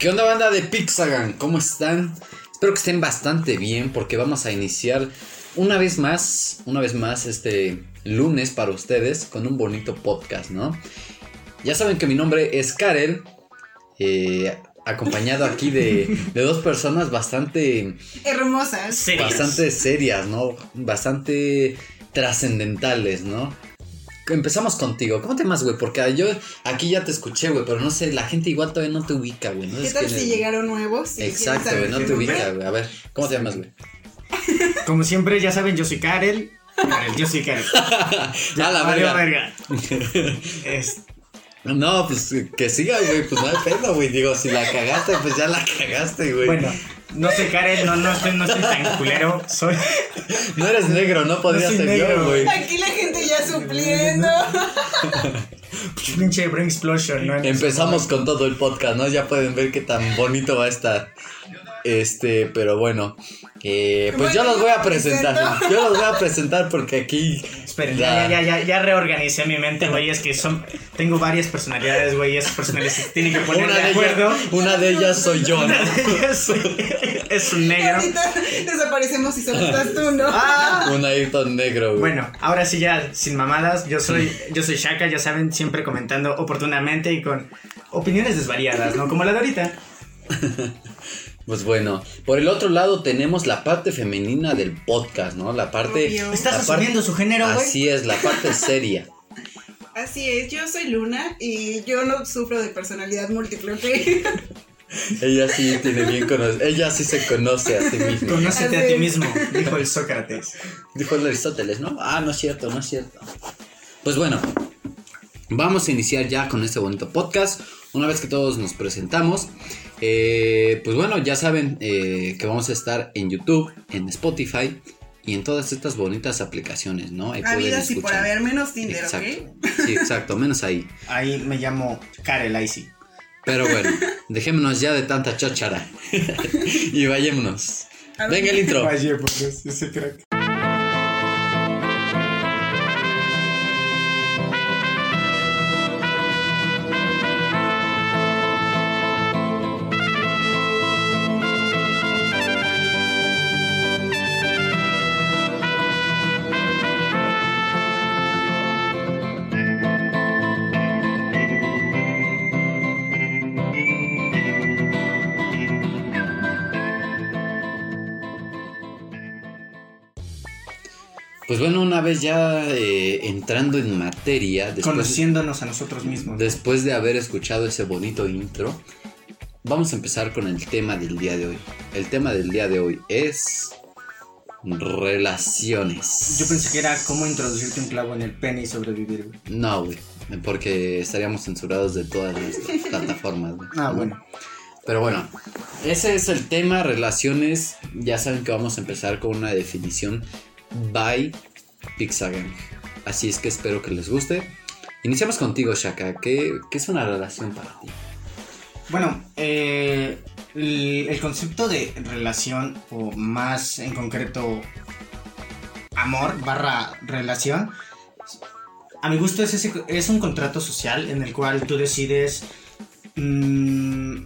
¿Qué onda banda de Pixagan? ¿Cómo están? Espero que estén bastante bien porque vamos a iniciar una vez más, una vez más este lunes para ustedes con un bonito podcast, ¿no? Ya saben que mi nombre es Karel, eh, acompañado aquí de, de, dos personas bastante hermosas, serias. bastante serias, ¿no? Bastante trascendentales, ¿no? Empezamos contigo. ¿Cómo te llamas, güey? Porque yo aquí ya te escuché, güey, pero no sé, la gente igual todavía no te ubica, güey. ¿no? ¿Qué tal si llegaron nuevos? Exacto, güey, no te ubica, güey. A ver, ¿cómo te llamas, güey? Como siempre, ya saben, yo soy Karel. Karel, yo soy Karel. ya, a la verga. verga. es... No, pues que siga, güey, pues no hay pedo, güey. Digo, si la cagaste, pues ya la cagaste, güey. Bueno, no soy Karen, no, no, estoy, no estoy tan culero. Soy. No eres negro, no podría no ser yo, güey. Aquí la gente ya supliendo. Pinche Brain Explosion, ¿no? Empezamos con todo el podcast, ¿no? Ya pueden ver qué tan bonito va a estar. Este, pero bueno. Eh, pues yo los voy a presentar. Yo los voy a presentar porque aquí. Esperen, ya, ya, ya, ya reorganicé mi mente, güey. Es que son. Tengo varias personalidades, güey. Esas personalidades tienen que poner de acuerdo. una de ellas soy yo, ¿no? es un negro. ahorita desaparecemos y solo estás tú, ¿no? Ah. Un Ayrton negro, güey. Bueno, ahora sí ya, sin mamadas. Yo soy, yo soy Shaka, ya saben, siempre comentando oportunamente y con opiniones desvariadas, ¿no? Como la de ahorita. Pues bueno, por el otro lado tenemos la parte femenina del podcast, ¿no? La parte... Estás asumiendo su género, güey. Así es, la parte seria. Así es, yo soy Luna y yo no sufro de personalidad múltiple, ¿ok? Ella sí tiene bien conocido. Ella sí se conoce a sí misma. Conócete a ti mismo, dijo el Sócrates. Dijo el Aristóteles, ¿no? Ah, no es cierto, no es cierto. Pues bueno, vamos a iniciar ya con este bonito podcast. Una vez que todos nos presentamos, eh, pues bueno, ya saben eh, que vamos a estar en YouTube, en Spotify y en todas estas bonitas aplicaciones, ¿no? Ahí Habidas y por haber menos Tinder, ¿ok? Sí, exacto, menos ahí. Ahí me llamo Karel Icy. Pero bueno, dejémonos ya de tanta cháchara y vayémonos. Venga el intro. Vayémonos, ese crack. Pues bueno, una vez ya eh, entrando en materia, conociéndonos a nosotros mismos. Después de haber escuchado ese bonito intro, vamos a empezar con el tema del día de hoy. El tema del día de hoy es relaciones. Yo pensé que era cómo introducirte un clavo en el pene y sobrevivir, güey. No, güey, porque estaríamos censurados de todas las plataformas. Güey. Ah, bueno. Pero bueno, ese es el tema, relaciones. Ya saben que vamos a empezar con una definición by Pixagang. Así es que espero que les guste. Iniciamos contigo, Shaka. ¿Qué, es una relación para ti? Bueno, eh, el, concepto de relación, o más en concreto, amor barra relación, a mi gusto es, es un contrato social en el cual tú decides mmm,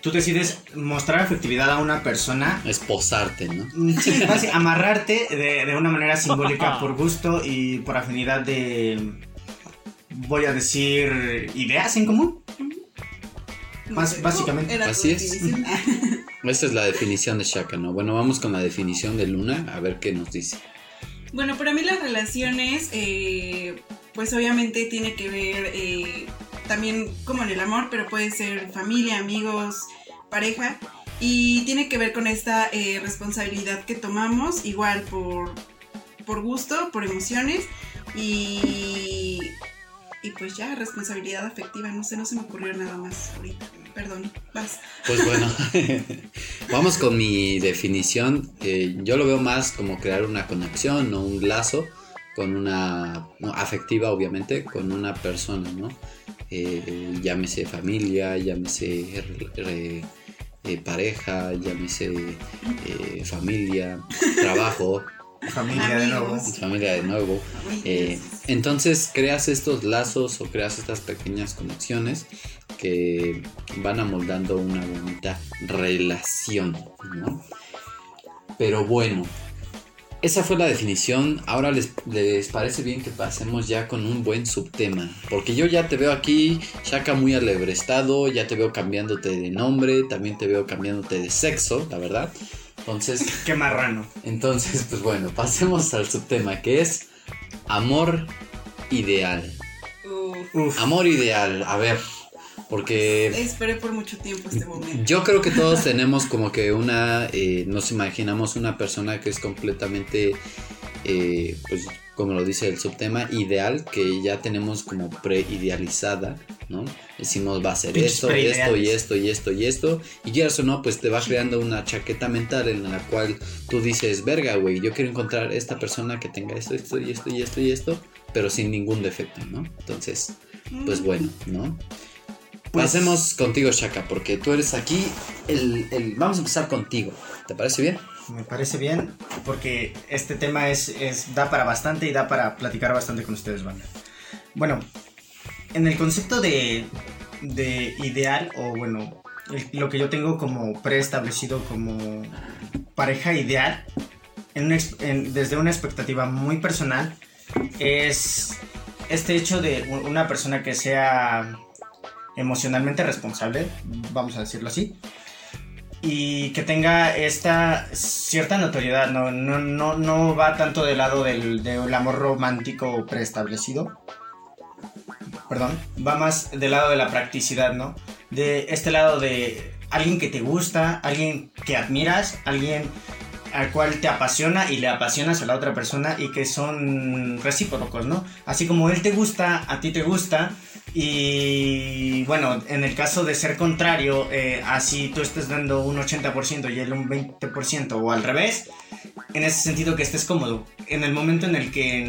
tú decides mostrar afectividad a una persona. Esposarte, ¿no? Sí, amarrarte de, una manera simbólica por gusto y por afinidad de, voy a decir, ideas en común. básicamente. Así es. Esta es la definición de Shaka, ¿no? Bueno, vamos con la definición de Luna, a ver qué nos dice. Bueno, para mí las relaciones, eh, pues obviamente tiene que ver eh, también como en el amor, pero puede ser familia, amigos, pareja. Y tiene que ver con esta eh, responsabilidad que tomamos, igual por, por gusto, por emociones y, y pues ya, responsabilidad afectiva. No sé, no se me ocurrió nada más ahorita. Perdón, vas. Pues bueno, vamos con mi definición. Eh, yo lo veo más como crear una conexión o un lazo con una afectiva obviamente con una persona no eh, llámese familia llámese eh, pareja llámese eh, familia trabajo. Familia de nuevo. Familia de nuevo. Entonces creas estos lazos o creas estas pequeñas conexiones que van amoldando una bonita relación, ¿no? Pero bueno, esa fue la definición. Ahora les, les, parece bien que pasemos ya con un buen subtema. Porque yo ya te veo aquí, Shaka, muy alebrestado. Ya te veo cambiándote de nombre. También te veo cambiándote de sexo, la verdad. Entonces. Qué marrano. Entonces, pues bueno, pasemos al subtema que es amor ideal. Uf. Amor ideal, a ver. Porque Esperé por mucho tiempo este momento. yo creo que todos tenemos como que una, eh, nos imaginamos una persona que es completamente, eh, pues como lo dice el subtema, ideal, que ya tenemos como preidealizada, ¿no? Decimos va a ser esto, esto y esto y esto y esto, y quieras o no, pues te va creando una chaqueta mental en la cual tú dices, verga, güey, yo quiero encontrar esta persona que tenga esto, esto y esto y esto y esto, pero sin ningún defecto, ¿no? Entonces, pues bueno, ¿no? Pues- Pasemos contigo, Shaka, porque tú eres aquí el, el- Vamos a empezar contigo. ¿Te parece bien? Me parece bien porque este tema es, es da para bastante y da para platicar bastante con ustedes, banda. Bueno, en el concepto de, de ideal o bueno, el- lo que yo tengo como preestablecido como pareja ideal, en una en- desde una expectativa muy personal, es este hecho de una persona que sea emocionalmente responsable, vamos a decirlo así, y que tenga esta cierta notoriedad, no, no, no, no va tanto del lado del, del amor romántico preestablecido, perdón, va más del lado de la practicidad, ¿no? De este lado de alguien que te gusta, alguien que admiras, alguien al cual te apasiona y le apasionas a la otra persona y que son recíprocos, ¿no? Así como él te gusta, a ti te gusta y bueno, en el caso de ser contrario, eh, así tú estés dando un 80% y él un 20% o al revés, en ese sentido que estés cómodo. En el momento en el que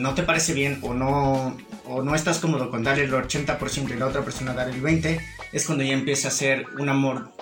no te parece bien o no, o no estás cómodo con darle el 80% y la otra persona dar el 20%, es cuando ya empieza a ser un amor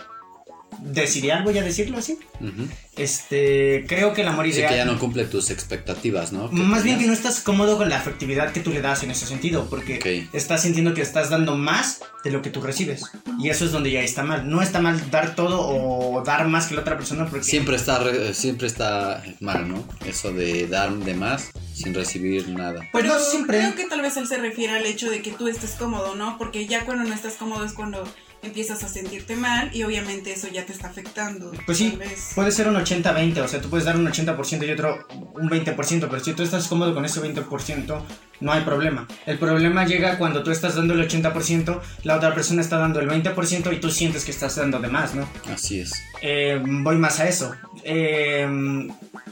desideal, voy a decirlo así. Ujú. Este, creo que el amor ideal... que ya no cumple tus expectativas, ¿no? Más bien que no tenías. estás cómodo con la afectividad que tú le das en ese sentido, porque Ok. estás sintiendo que estás dando más de lo que tú recibes. Y eso es donde ya está mal. No está mal dar todo o dar más que la otra persona porque... Siempre está, re- siempre está mal, ¿no? Eso de dar de más sin recibir nada. Pues Pero no siempre. creo que tal vez él se refiere al hecho de que tú estés cómodo, ¿no? Porque ya cuando no estás cómodo es cuando empiezas a sentirte mal y obviamente eso ya te está afectando. Pues sí, vez. puede ser un 80-20, o sea, tú puedes dar un 80% y otro un 20%, pero si tú estás cómodo con ese 20%, no hay problema. El problema llega cuando tú estás dando el 80%, la otra persona está dando el 20% y tú sientes que estás dando de más, ¿no? Así es. Eh, voy más a eso. Eh,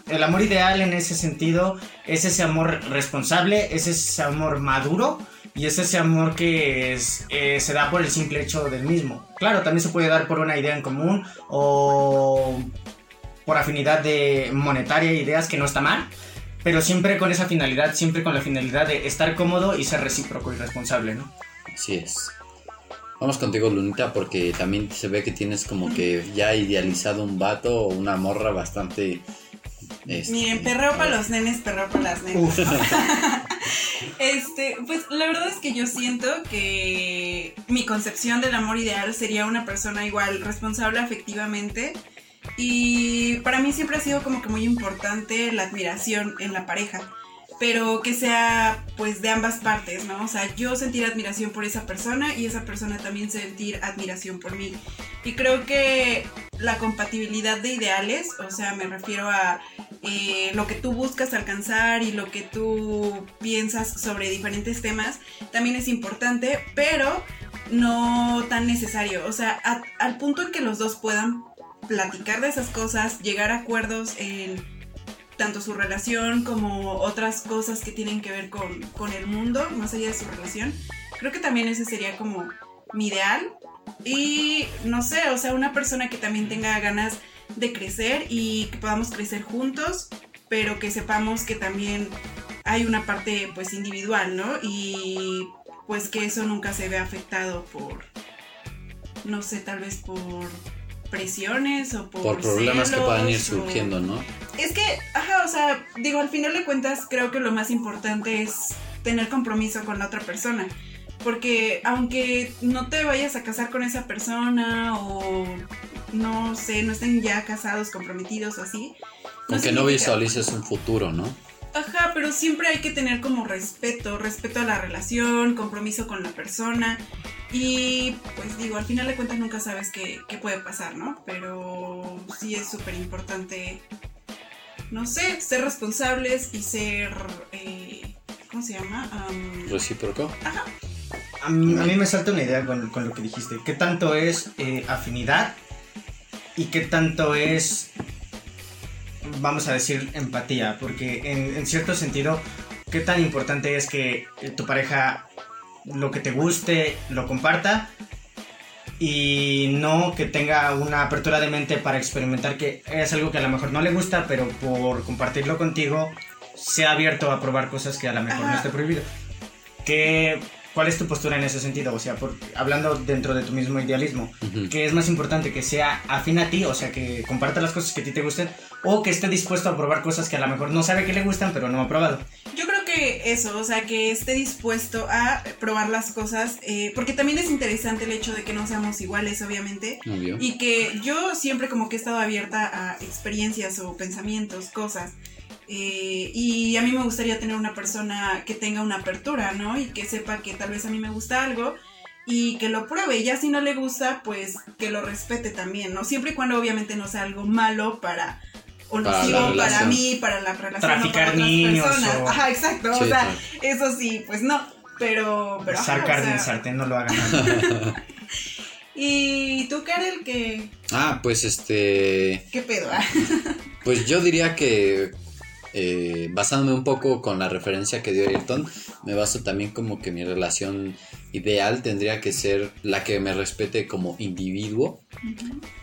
el amor ideal en ese sentido es ese amor responsable, es ese amor maduro y es ese amor que es- eh, se da por el simple hecho del mismo. Claro, también se puede dar por una idea en común o por afinidad de monetaria, ideas que no está mal. Pero siempre con esa finalidad, siempre con la finalidad de estar cómodo y ser recíproco y responsable, ¿no? Así es. Vamos contigo, Lunita, porque también se ve que tienes como que ya idealizado un vato o una morra bastante. este, Miren, perreo para los nenes, perreo para las nenas. Este, pues la verdad es que yo siento que mi concepción del amor ideal sería una persona igual responsable afectivamente. Y para mí siempre ha sido como que muy importante la admiración en la pareja, pero que sea pues de ambas partes, ¿no? O sea, yo sentir admiración por esa persona y esa persona también sentir admiración por mí. Y creo que la compatibilidad de ideales, o sea, me refiero a eh, lo que tú buscas alcanzar y lo que tú piensas sobre diferentes temas, también es importante, pero no tan necesario. O sea, al punto en que los dos puedan platicar de esas cosas, llegar a acuerdos en tanto su relación como otras cosas que tienen que ver con, con el mundo, más allá de su relación. Creo que también ese sería como mi ideal. Y no sé, o sea, una persona que también tenga ganas de crecer y que podamos crecer juntos, pero que sepamos que también hay una parte pues individual, ¿no? Y pues que eso nunca se ve afectado por, no sé, tal vez por presiones o por, por problemas que puedan ir o- surgiendo, ¿no? es que, ajá, o sea, digo, al final de cuentas creo que lo más importante es tener compromiso con la otra persona. porque aunque no te vayas a casar con esa persona o no sé, no estén ya casados, comprometidos o así. Aunque no visualices un futuro, ¿no? Ajá, pero siempre hay que tener como respeto, respeto a la relación, compromiso con la persona. Y pues digo, al final de cuentas nunca sabes qué, puede pasar, ¿no? Pero sí es súper importante, no sé, ser responsables y ser, eh, ¿cómo se llama? Recíproco. Ajá. A mí, me salta una idea con, lo que dijiste. ¿Qué tanto es eh, afinidad y qué tanto es, vamos a decir, empatía? Porque en, en cierto sentido, ¿qué tan importante es que tu pareja lo que te guste lo comparta y no que tenga una apertura de mente para experimentar que es algo que a lo mejor no le gusta, pero por compartirlo contigo se ha abierto a probar cosas que a lo mejor no esté prohibido. Que ¿Cuál es tu postura en ese sentido? O sea, hablando dentro de tu mismo idealismo, ¿qué es más importante? ¿Que sea afín a ti, o sea, que comparta las cosas que a ti te gusten, o que esté dispuesto a probar cosas que a lo mejor no sabe que le gustan, pero no ha probado? Yo creo que eso, o sea, que esté dispuesto a probar las cosas, eh, porque también es interesante el hecho de que no seamos iguales, obviamente, y que yo siempre como que he estado abierta a experiencias o pensamientos, cosas. Eh, y a mí me gustaría tener una persona que tenga una apertura, ¿no? Y que sepa que tal vez a mí me gusta algo y que lo pruebe. Y ya si no le gusta, pues que lo respete también, ¿no? Siempre y cuando obviamente no sea algo malo para o nocivo para, mí, para la relación. Traficar para niños. Personas. Ajá, exacto. o sea, eso sí, pues no. Pero. pero carne sartén no lo hagan. ¿Y tú, Karel, qué? Ah, pues este. ¿Qué pedo? pues yo diría que eh, basándome un poco con la referencia que dio Ayrton, me baso también como que mi relación ideal tendría que ser la que me respete como individuo,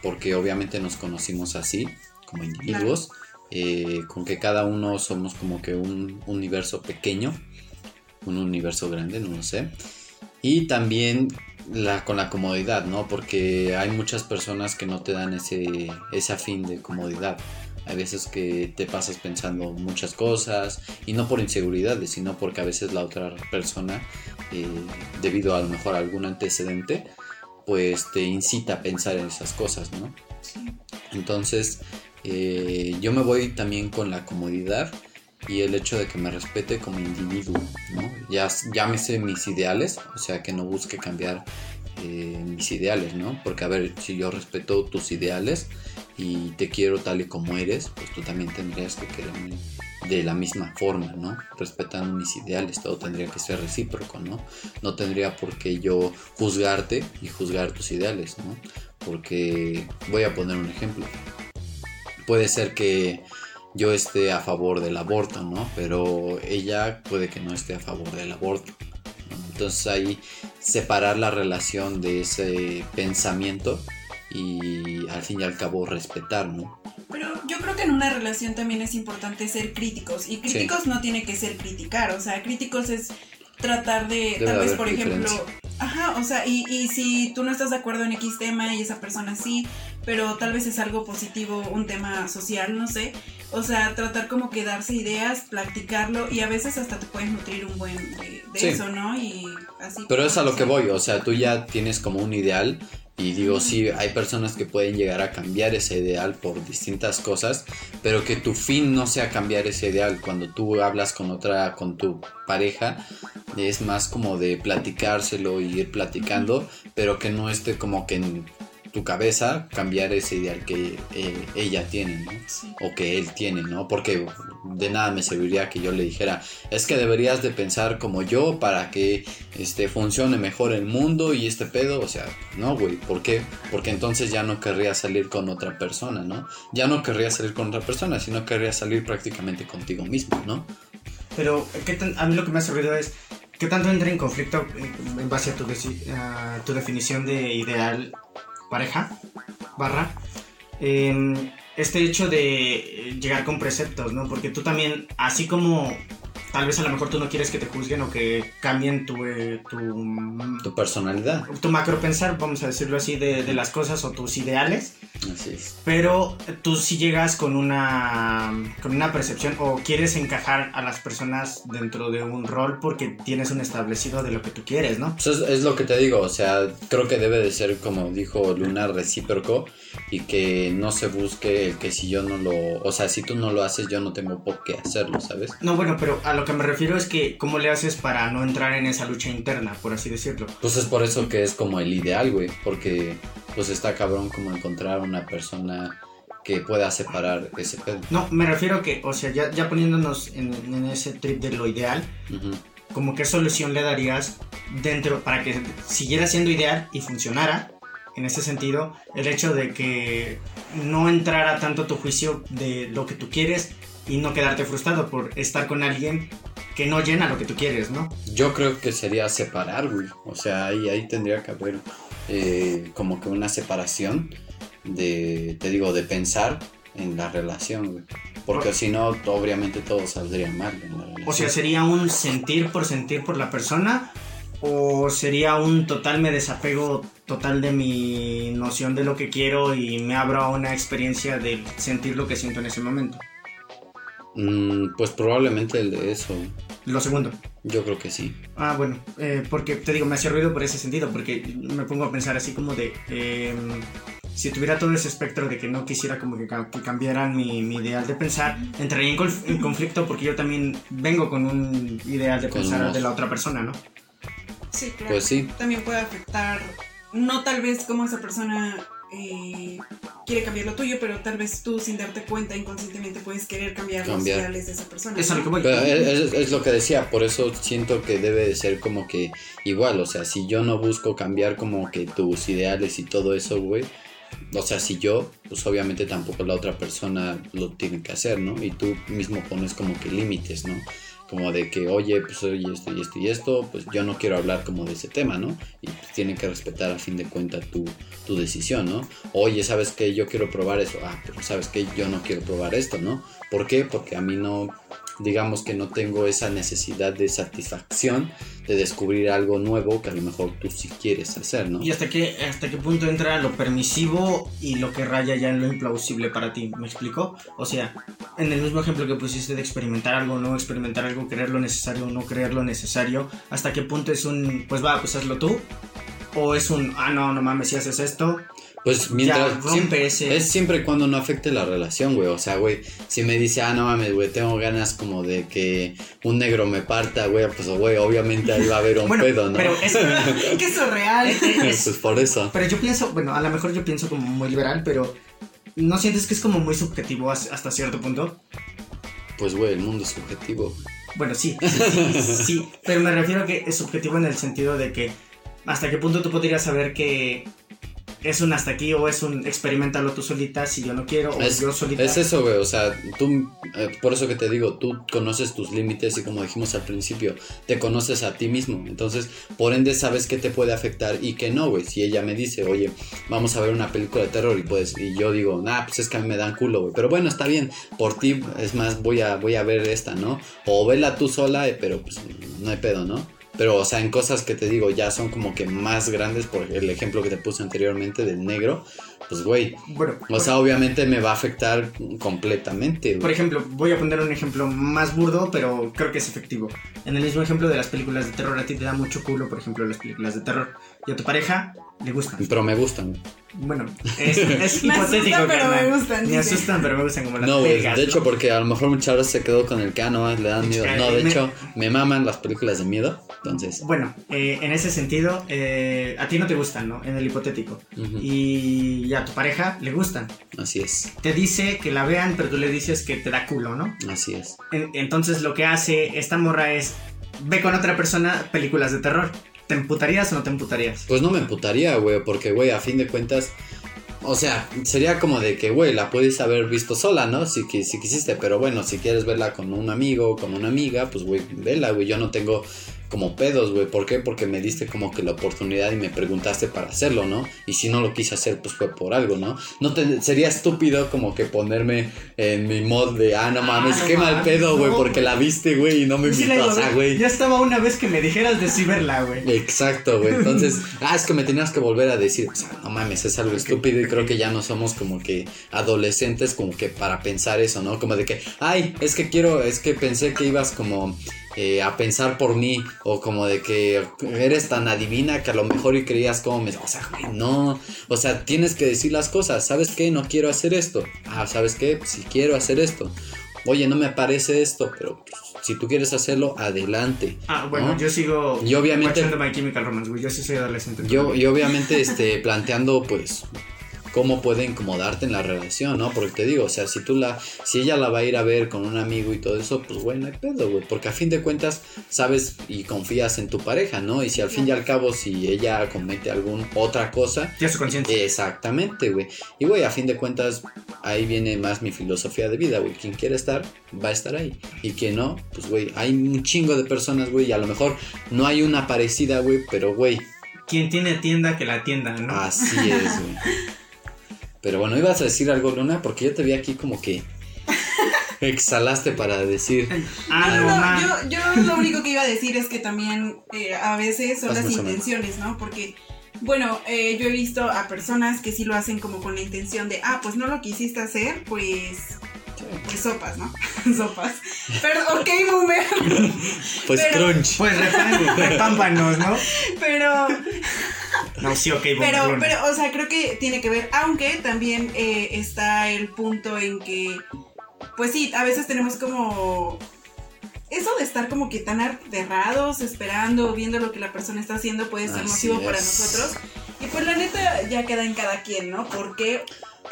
porque obviamente nos conocimos así, como individuos, eh, con que cada uno somos como que un universo pequeño, un universo grande, no lo sé, y también la, con la comodidad, ¿no? Porque hay muchas personas que no te dan ese, ese afín de comodidad. Hay veces que te pasas pensando muchas cosas y no por inseguridades, sino porque a veces la otra persona, eh, debido a lo mejor a algún antecedente, pues te incita a pensar en esas cosas, ¿no? Entonces, eh, yo me voy también con la comodidad y el hecho de que me respete como individuo, ¿no? Ya, llámese mis ideales, o sea, que no busque cambiar eh, mis ideales, ¿no? Porque a ver, si yo respeto tus ideales, y te quiero tal y como eres, pues tú también tendrías que quererme de la misma forma, ¿no? Respetando mis ideales, todo tendría que ser recíproco, ¿no? No tendría por qué yo juzgarte y juzgar tus ideales, ¿no? Porque voy a poner un ejemplo. Puede ser que yo esté a favor del aborto, ¿no? Pero ella puede que no esté a favor del aborto. Entonces ahí separar la relación de ese pensamiento y al fin y al cabo respetar, ¿no? Pero yo creo que en una relación también es importante ser críticos y críticos no tiene que ser criticar, o sea, críticos es tratar de, tal vez por ejemplo, ajá, o sea, y, y si tú no estás de acuerdo en X tema y esa persona sí, pero tal vez es algo positivo, un tema social, no sé, o sea, tratar como que darse ideas, practicarlo y a veces hasta te puedes nutrir un buen de, eso, ¿no? Y así. Pero es a lo que voy, o sea, tú ya tienes como un ideal y digo, sí, hay personas que pueden llegar a cambiar ese ideal por distintas cosas, pero que tu fin no sea cambiar ese ideal. Cuando tú hablas con otra, con tu pareja, es más como de platicárselo y ir platicando, pero que no esté como que en tu cabeza cambiar ese ideal que eh, ella tiene, ¿no? O que él tiene, ¿no? Porque de nada me serviría que yo le dijera, es que deberías de pensar como yo para que este, funcione mejor el mundo y este pedo, o sea, no, güey, ¿por qué? Porque entonces ya no querría salir con otra persona, ¿no? Ya no querría salir con otra persona, sino querría salir prácticamente contigo mismo, ¿no? Pero a mí lo que me ha servido es, ¿qué tanto entra en conflicto en base a tu, a tu definición de ideal pareja, barra, este hecho de llegar con preceptos, ¿no? Porque tú también, así como tal vez a lo mejor tú no quieres que te juzguen o que cambien tu, eh, tu, Tu personalidad. tu macro pensar, vamos a decirlo así, de, de las cosas o tus ideales. Así es. Pero tú sí llegas con una, con una percepción o quieres encajar a las personas dentro de un rol porque tienes un establecido de lo que tú quieres, ¿no? Pues es, es lo que te digo, o sea, creo que debe de ser, como dijo Luna, recíproco y que no se busque el que si yo no lo, o sea, si tú no lo haces, yo no tengo por qué hacerlo, ¿sabes? No, bueno, pero a lo que me refiero es que cómo le haces para no entrar en esa lucha interna, por así decirlo. Pues es por eso que es como el ideal, güey, porque pues está cabrón como encontrar una persona que pueda separar ese pedo. No, me refiero que, o sea, ya, ya poniéndonos en, en ese trip de lo ideal, Ujú. como qué solución le darías dentro para que siguiera siendo ideal y funcionara en ese sentido el hecho de que no entrara tanto tu juicio de lo que tú quieres y no quedarte frustrado por estar con alguien que no llena lo que tú quieres, ¿no? Yo creo que sería separar, güey. O sea, ahí, ahí tendría que haber eh, como que una separación de, te digo, de pensar en la relación, güey. Porque si no, obviamente todo saldría mal en la relación. O sea, sería un sentir por sentir por la persona o sería un total me desapego total de mi noción de lo que quiero y me abro a una experiencia de sentir lo que siento en ese momento. Mm, pues probablemente el de eso. Lo segundo. Yo creo que sí. Ah, bueno, eh, porque te digo, me hacía ruido por ese sentido, porque me pongo a pensar así como de, eh, si tuviera todo ese espectro de que no quisiera como que, que cambiaran mi, mi ideal de pensar, entraría en, conf- en conflicto porque yo también vengo con un ideal de Con pensar unos- de la otra persona, ¿no? Sí, claro. Pues sí. También puede afectar, no tal vez como esa persona eh, quiere cambiar lo tuyo, pero tal vez tú sin darte cuenta inconscientemente puedes querer cambiar, Cambiar. los ideales de esa persona. Es a lo que voy. Pero es, es- es lo que decía, por eso siento que debe de ser como que igual, o sea, si yo no busco cambiar como que tus ideales y todo eso, güey, o sea, si yo, pues obviamente tampoco la otra persona lo tiene que hacer, ¿no? Y tú mismo pones como que límites, ¿no? Como de que, oye, pues oye, esto y esto y esto, pues yo no quiero hablar como de ese tema, ¿no? Y pues tienen que respetar a fin de cuentas tu, tu decisión, ¿no? Oye, ¿sabes qué? Yo quiero probar eso. Ah, pero ¿sabes qué? Yo no quiero probar esto, ¿no? ¿Por qué? Porque a mí no, digamos que no tengo esa necesidad de satisfacción de descubrir algo nuevo que a lo mejor tú sí quieres hacer, ¿no? ¿Y hasta qué, hasta qué punto entra lo permisivo y lo que raya ya en lo implausible para ti? ¿Me explico? O sea, en el mismo ejemplo que pusiste de experimentar algo, no experimentar algo, creer lo necesario no creer lo necesario, ¿hasta qué punto es un, pues va, pues hazlo tú? ¿O es un, ah, no, no mames, si haces esto, Pues mientras rompe siempre, ese- es siempre cuando no afecte la relación, güey. O sea, güey, si me dice, ah, no mames, güey, tengo ganas como de que un negro me parta, güey, pues, güey, obviamente ahí va a haber un Bueno, pedo, ¿no? pero es, que eso es real. es- pues por eso. pero yo pienso, bueno, a lo mejor yo pienso como muy liberal, pero ¿no sientes que es como muy subjetivo has- hasta cierto punto? Pues, güey, el mundo es subjetivo. Bueno, sí, sí, sí, sí, pero me refiero a que es subjetivo en el sentido de que hasta qué punto tú podrías saber que es un hasta aquí o es un experimentalo tú solita si yo no quiero o Es, yo solita. es eso, güey, o sea, tú, eh, por eso que te digo, tú conoces tus límites y como dijimos al principio, te conoces a ti mismo, entonces, por ende, sabes qué te puede afectar y qué no, güey, si ella me dice, oye, vamos a ver una película de terror y pues, y yo digo, nah, pues es que a mí me dan culo, güey, pero bueno, está bien, por ti, es más, voy a, voy a ver esta, ¿no? O vela tú sola, eh, pero pues no hay pedo, ¿no? Pero, o sea, en cosas que te digo ya son como que más grandes, por el ejemplo que te puse anteriormente del negro, pues, güey, Bueno, o sea, obviamente me va a afectar completamente. por ejemplo, voy a poner un ejemplo más burdo, pero creo que es efectivo. En el mismo ejemplo de las películas de terror, a ti te da mucho culo, por ejemplo, las películas de terror. Y a tu pareja le gustan. Pero me gustan. Bueno, es, es Me hipotético, asustan, pero me gustan, Me asustan, pero me gustan como las No, güey. De hecho, porque a lo mejor muchas veces se quedó con el que, ah, no, le dan miedo. No, de Me- hecho, me maman las películas de miedo. Entonces, Bueno, eh, en ese sentido, eh, a ti no te gustan, ¿no? En el hipotético. Y a tu pareja le gustan. así es. Te dice que la vean, pero tú le dices que te da culo, ¿no? Así es. En- entonces lo que hace esta morra es, ve con otra persona películas de terror. ¿Te emputarías o no te emputarías? Pues no me emputaría, güey, porque, güey, a fin de cuentas. O sea, sería como de que, güey, la puedes haber visto sola, ¿no? Si, si quisiste, pero bueno, si quieres verla con un amigo o con una amiga, pues, güey, vela, güey. Yo no tengo como pedos, güey. ¿Por qué? Porque me diste como que la oportunidad y me preguntaste para hacerlo, ¿no? Y si no lo quise hacer, pues fue por algo, ¿no? No te, sería estúpido como que ponerme en mi mod de, ah, no mames, no qué mal pedo, güey, no, porque la viste, güey, y no me invitó, a güey. Ya estaba una vez que me dijeras de sí verla, güey. Exacto, güey. Entonces, ah, es que me tenías que volver a decir, o sea, no mames, es algo estúpido y creo que ya no somos como que adolescentes como que para pensar eso, ¿no? Como de que, ay, es que quiero, es que pensé que ibas como eh, a pensar por mí o como de que eres tan adivina que a lo mejor y creías como me... O sea, güey, no. O sea, tienes que decir las cosas. ¿Sabes qué? No quiero hacer esto. Ah, ¿sabes qué? Si quiero hacer esto. Oye, no me parece esto, pero pues, si tú quieres hacerlo, adelante. Ah, bueno, ¿no? yo sigo Y obviamente- watchando My Chemical Romance, güey. Yo sí soy adolescente. Yo, y obviamente este, planteando pues cómo puede incomodarte en la relación, ¿no? Porque te digo, o sea, si tú la, si ella la va a ir a ver con un amigo y todo eso, pues bueno, no hay pedo, güey, porque a fin de cuentas sabes y confías en tu pareja, ¿no? Y si al fin y al cabo, si ella comete alguna otra cosa, Ya su conciencia. exactamente, güey. Y güey, a fin de cuentas, ahí viene más mi filosofía de vida, güey. Quien quiere estar, va a estar ahí. Y quien no, pues güey, hay un chingo de personas, güey, y a lo mejor no hay una parecida, güey, pero güey, Quien tiene tienda, que la tienda, ¿no? Así es, güey. Pero bueno, ibas a decir algo, Luna, porque yo te vi aquí como que exhalaste para decir. ah, No, no, yo, yo lo único que iba a decir es que también eh, a veces son las intenciones, ¿no? Porque, bueno, eh, yo he visto a personas que sí lo hacen como con la intención de, ah, pues no lo quisiste hacer, pues, pues sopas, ¿no? sopas. Pero, ok, boomer, Pues Pero- crunch. Pues repámpanos, ¿no? pero, No, sí, ok, pero, bomberluna. pero, o sea, creo que tiene que ver, aunque también eh, está el punto en que, pues sí, a veces tenemos como eso de estar como que tan aterrados, esperando, viendo lo que la persona está haciendo puede ser Así nocivo para nosotros. Y pues la neta ya queda en cada quien, ¿no? Porque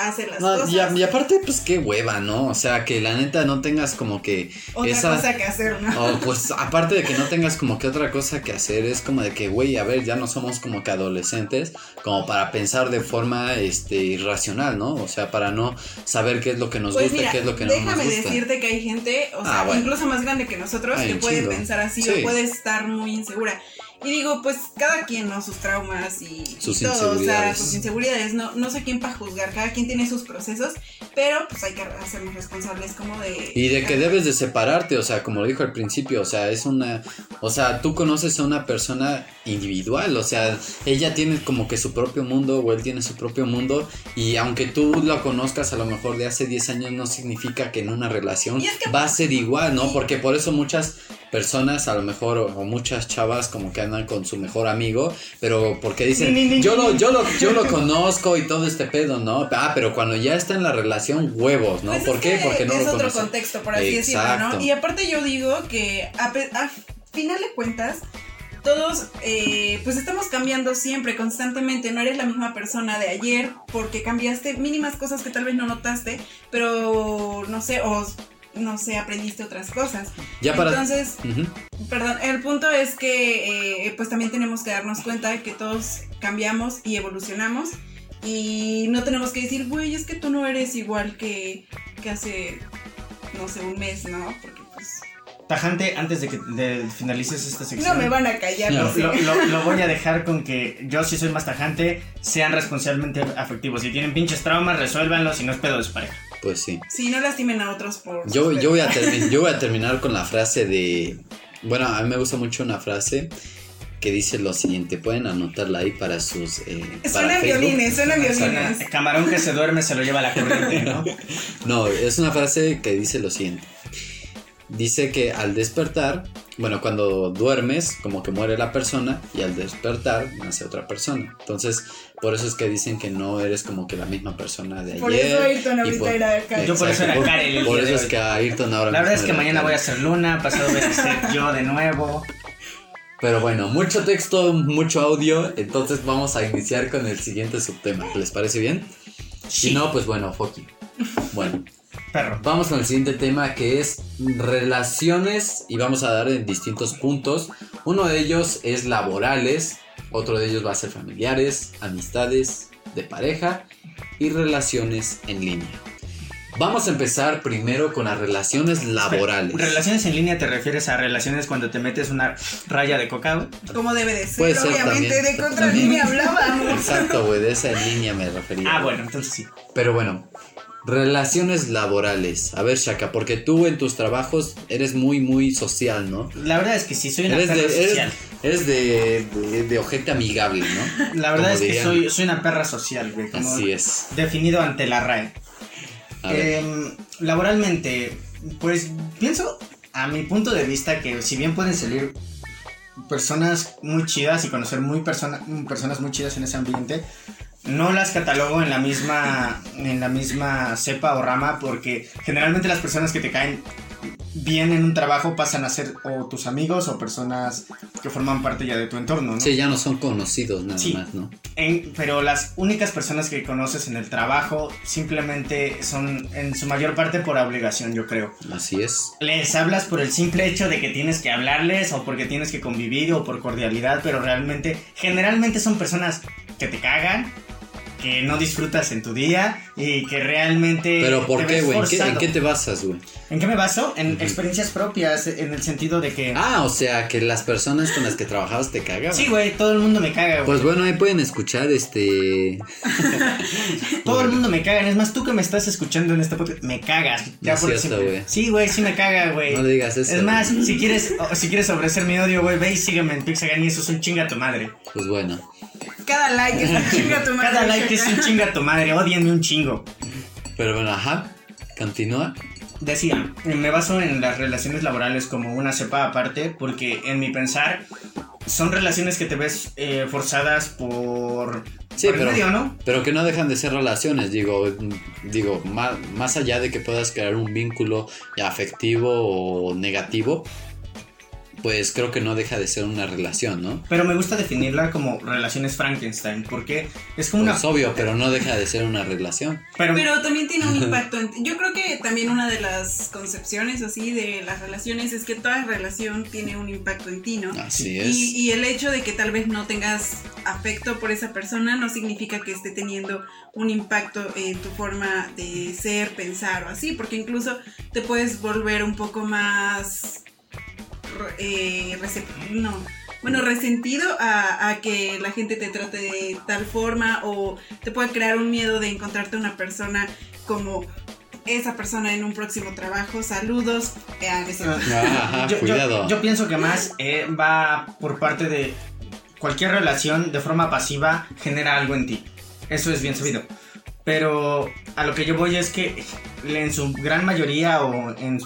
hace las No, cosas. y, a- y aparte, pues qué hueva, ¿no? O sea, que la neta no tengas como que otra esa- cosa que hacer, ¿no? O pues aparte de que no tengas como que otra cosa que hacer, es como de que, güey, a ver, ya no somos como que adolescentes, como para pensar de forma este irracional, ¿no? O sea, para no saber qué es lo que nos Pues gusta, mira, qué es lo que no nos déjame gusta. decirte que hay gente, o sea, Ah, bueno. incluso más grande que nosotros, Hay que puede chingo. pensar así Sí. o puede estar muy insegura. Y digo, pues cada quien, ¿no? Sus traumas y, Sus y todo, o sea, inseguridades. sus inseguridades, no, no sé quién para juzgar, cada quien tiene sus procesos, pero pues hay que hacernos responsables como de... Y de que debes de separarte, o sea, como lo dijo al principio, o sea, es una, o sea, tú conoces a una persona individual, o sea, ella tiene como que su propio mundo o él tiene su propio mundo y aunque tú lo conozcas a lo mejor de hace 10 años no significa que en una relación Y es que- va a ser igual, ¿no? Porque por eso muchas personas a lo mejor o, muchas chavas como que andan con su mejor amigo, pero porque dicen, yo lo yo lo yo lo conozco y todo este pedo, ¿no? Ah, pero cuando ya está en la relación huevos, ¿no? Pues ¿Por es qué? que Porque no es lo otro conoce. contexto, por así decirlo, Exacto. ¿no? Y aparte yo digo que a, a final de cuentas, todos eh, pues estamos cambiando siempre, constantemente. No eres la misma persona de ayer porque cambiaste mínimas cosas que tal vez no notaste, pero no sé, o no sé, aprendiste otras cosas. Ya para Entonces. Perdón, el punto es que eh, pues también tenemos que darnos cuenta de que todos cambiamos y evolucionamos y no tenemos que decir, güey, es que tú no eres igual que, que hace, no sé, un mes, ¿no? Porque pues Tajante, antes de que de- finalices esta sección. no me van a callar. No. Lo, lo- lo voy a dejar con que yo sí soy más tajante, sean responsablemente afectivos. Si tienen pinches traumas, resuélvanlos si no es pedo de su pareja. Pues sí. Sí, no lastimen a otros por... Yo, yo, voy a pedos. termi- yo voy a terminar con la frase de... Bueno, a mí me gusta mucho una frase que dice lo siguiente. Pueden anotarla ahí para sus... Eh, Facebook. violines, Suena, violines. camarón que se duerme se lo lleva la corriente, ¿no? No, es una frase que dice lo siguiente. Dice que al despertar, bueno, cuando duermes, como que muere la persona y al despertar nace otra persona. Entonces, por eso es que dicen que no eres como que la misma persona de ayer. Por eso Ayrton ahorita por- era acá. Yo por eso era el Por eso es que a Ayrton ahora La verdad es que mañana voy a ser Luna, pasado voy a ser yo de nuevo. Pero bueno, mucho texto, mucho audio, entonces vamos a iniciar con el siguiente subtema. ¿Les parece bien? Si no, pues bueno, Foki. Bueno, Perro. vamos con el siguiente tema que es relaciones y vamos a dar en distintos puntos. Uno de ellos es laborales, otro de ellos va a ser familiares, amistades, de pareja y relaciones en línea. Vamos a empezar primero con las relaciones laborales. Relaciones en línea te refieres a relaciones cuando te metes una raya de coca, güey? Como debe de ser, Puede ser obviamente, también. de contra línea hablábamos. Exacto, güey, de esa línea me refería. Ah, bueno, entonces sí. Pero bueno, relaciones laborales. A ver, Shaka, porque tú en tus trabajos eres muy, muy social, ¿no? La verdad es que sí, soy una Eres perra de, social. eres de, de, de ojete amigable, ¿no? La verdad como es que soy, soy una perra social, güey. Como Así es. definido ante la RAE. Em, laboralmente, pues pienso a mi punto de vista que si bien pueden salir personas muy chidas y conocer muy persona- personas muy chidas en ese ambiente, no las catalogo en la misma en la misma cepa o rama porque generalmente las personas que te caen bien en un trabajo pasan a ser o tus amigos o personas que forman parte ya de tu entorno, ¿no? Sí, ya no son conocidos nada Sí. más, ¿no? En- pero las únicas personas que conoces en el trabajo simplemente son en su mayor parte por obligación, yo creo. Así es. Les hablas por el simple hecho de que tienes que hablarles o porque tienes que convivir o por cordialidad, pero realmente, generalmente son personas que te cagan, que no disfrutas en tu día y que realmente... Pero ¿por te qué, güey? ¿En qué te basas, güey? ¿En qué me baso? En experiencias propias, en el sentido de que... Ah, o sea, que las personas con las que trabajabas te cagaban. sí, güey, todo el mundo me caga, güey. Pues bueno, ahí pueden escuchar este. Todo el mundo me caga. Es más, tú que me estás escuchando en este podcast, me cagas. No es por cierto, siempre. güey. Sí, güey, sí me caga, güey. No le digas eso. Es más, si quieres, o- si quieres ofrecer mi odio, güey, ve y sígueme en Pixagan y eso es un chinga a tu madre. Pues bueno. Cada like es un chinga tu madre. Cada like es un chinga a tu madre, odienme un chingo. Pero bueno, ajá. Continúa. Decía, me baso en las relaciones laborales como una cepa aparte porque en mi pensar son relaciones que te ves eh, forzadas por, Sí, por el pero, medio, ¿no? pero que no dejan de ser relaciones, digo, digo, más, más allá de que puedas crear un vínculo afectivo o negativo, pues creo que no deja de ser una relación, ¿no? Pero me gusta definirla como relaciones Frankenstein porque es como una... Pues obvio, pero no deja de ser una relación. Pero, Pero también tiene un impacto en Yo creo que también una de las concepciones así de las relaciones es que toda relación tiene un impacto en ti, ¿no? Así es. Y, y el hecho de que tal vez no tengas afecto por esa persona no significa que esté teniendo un impacto en tu forma de ser, pensar o así, porque incluso te puedes volver un poco más... eh, no, bueno, resentido a, a que la gente te trate de tal forma o te puede crear un miedo de encontrarte una persona como esa persona en un próximo trabajo. Saludos. Eh, ah. Ajá, yo pienso que más eh, va por parte de cualquier relación de forma pasiva genera algo en ti. Eso es bien sabido. Pero a lo que yo voy es que en su gran mayoría o en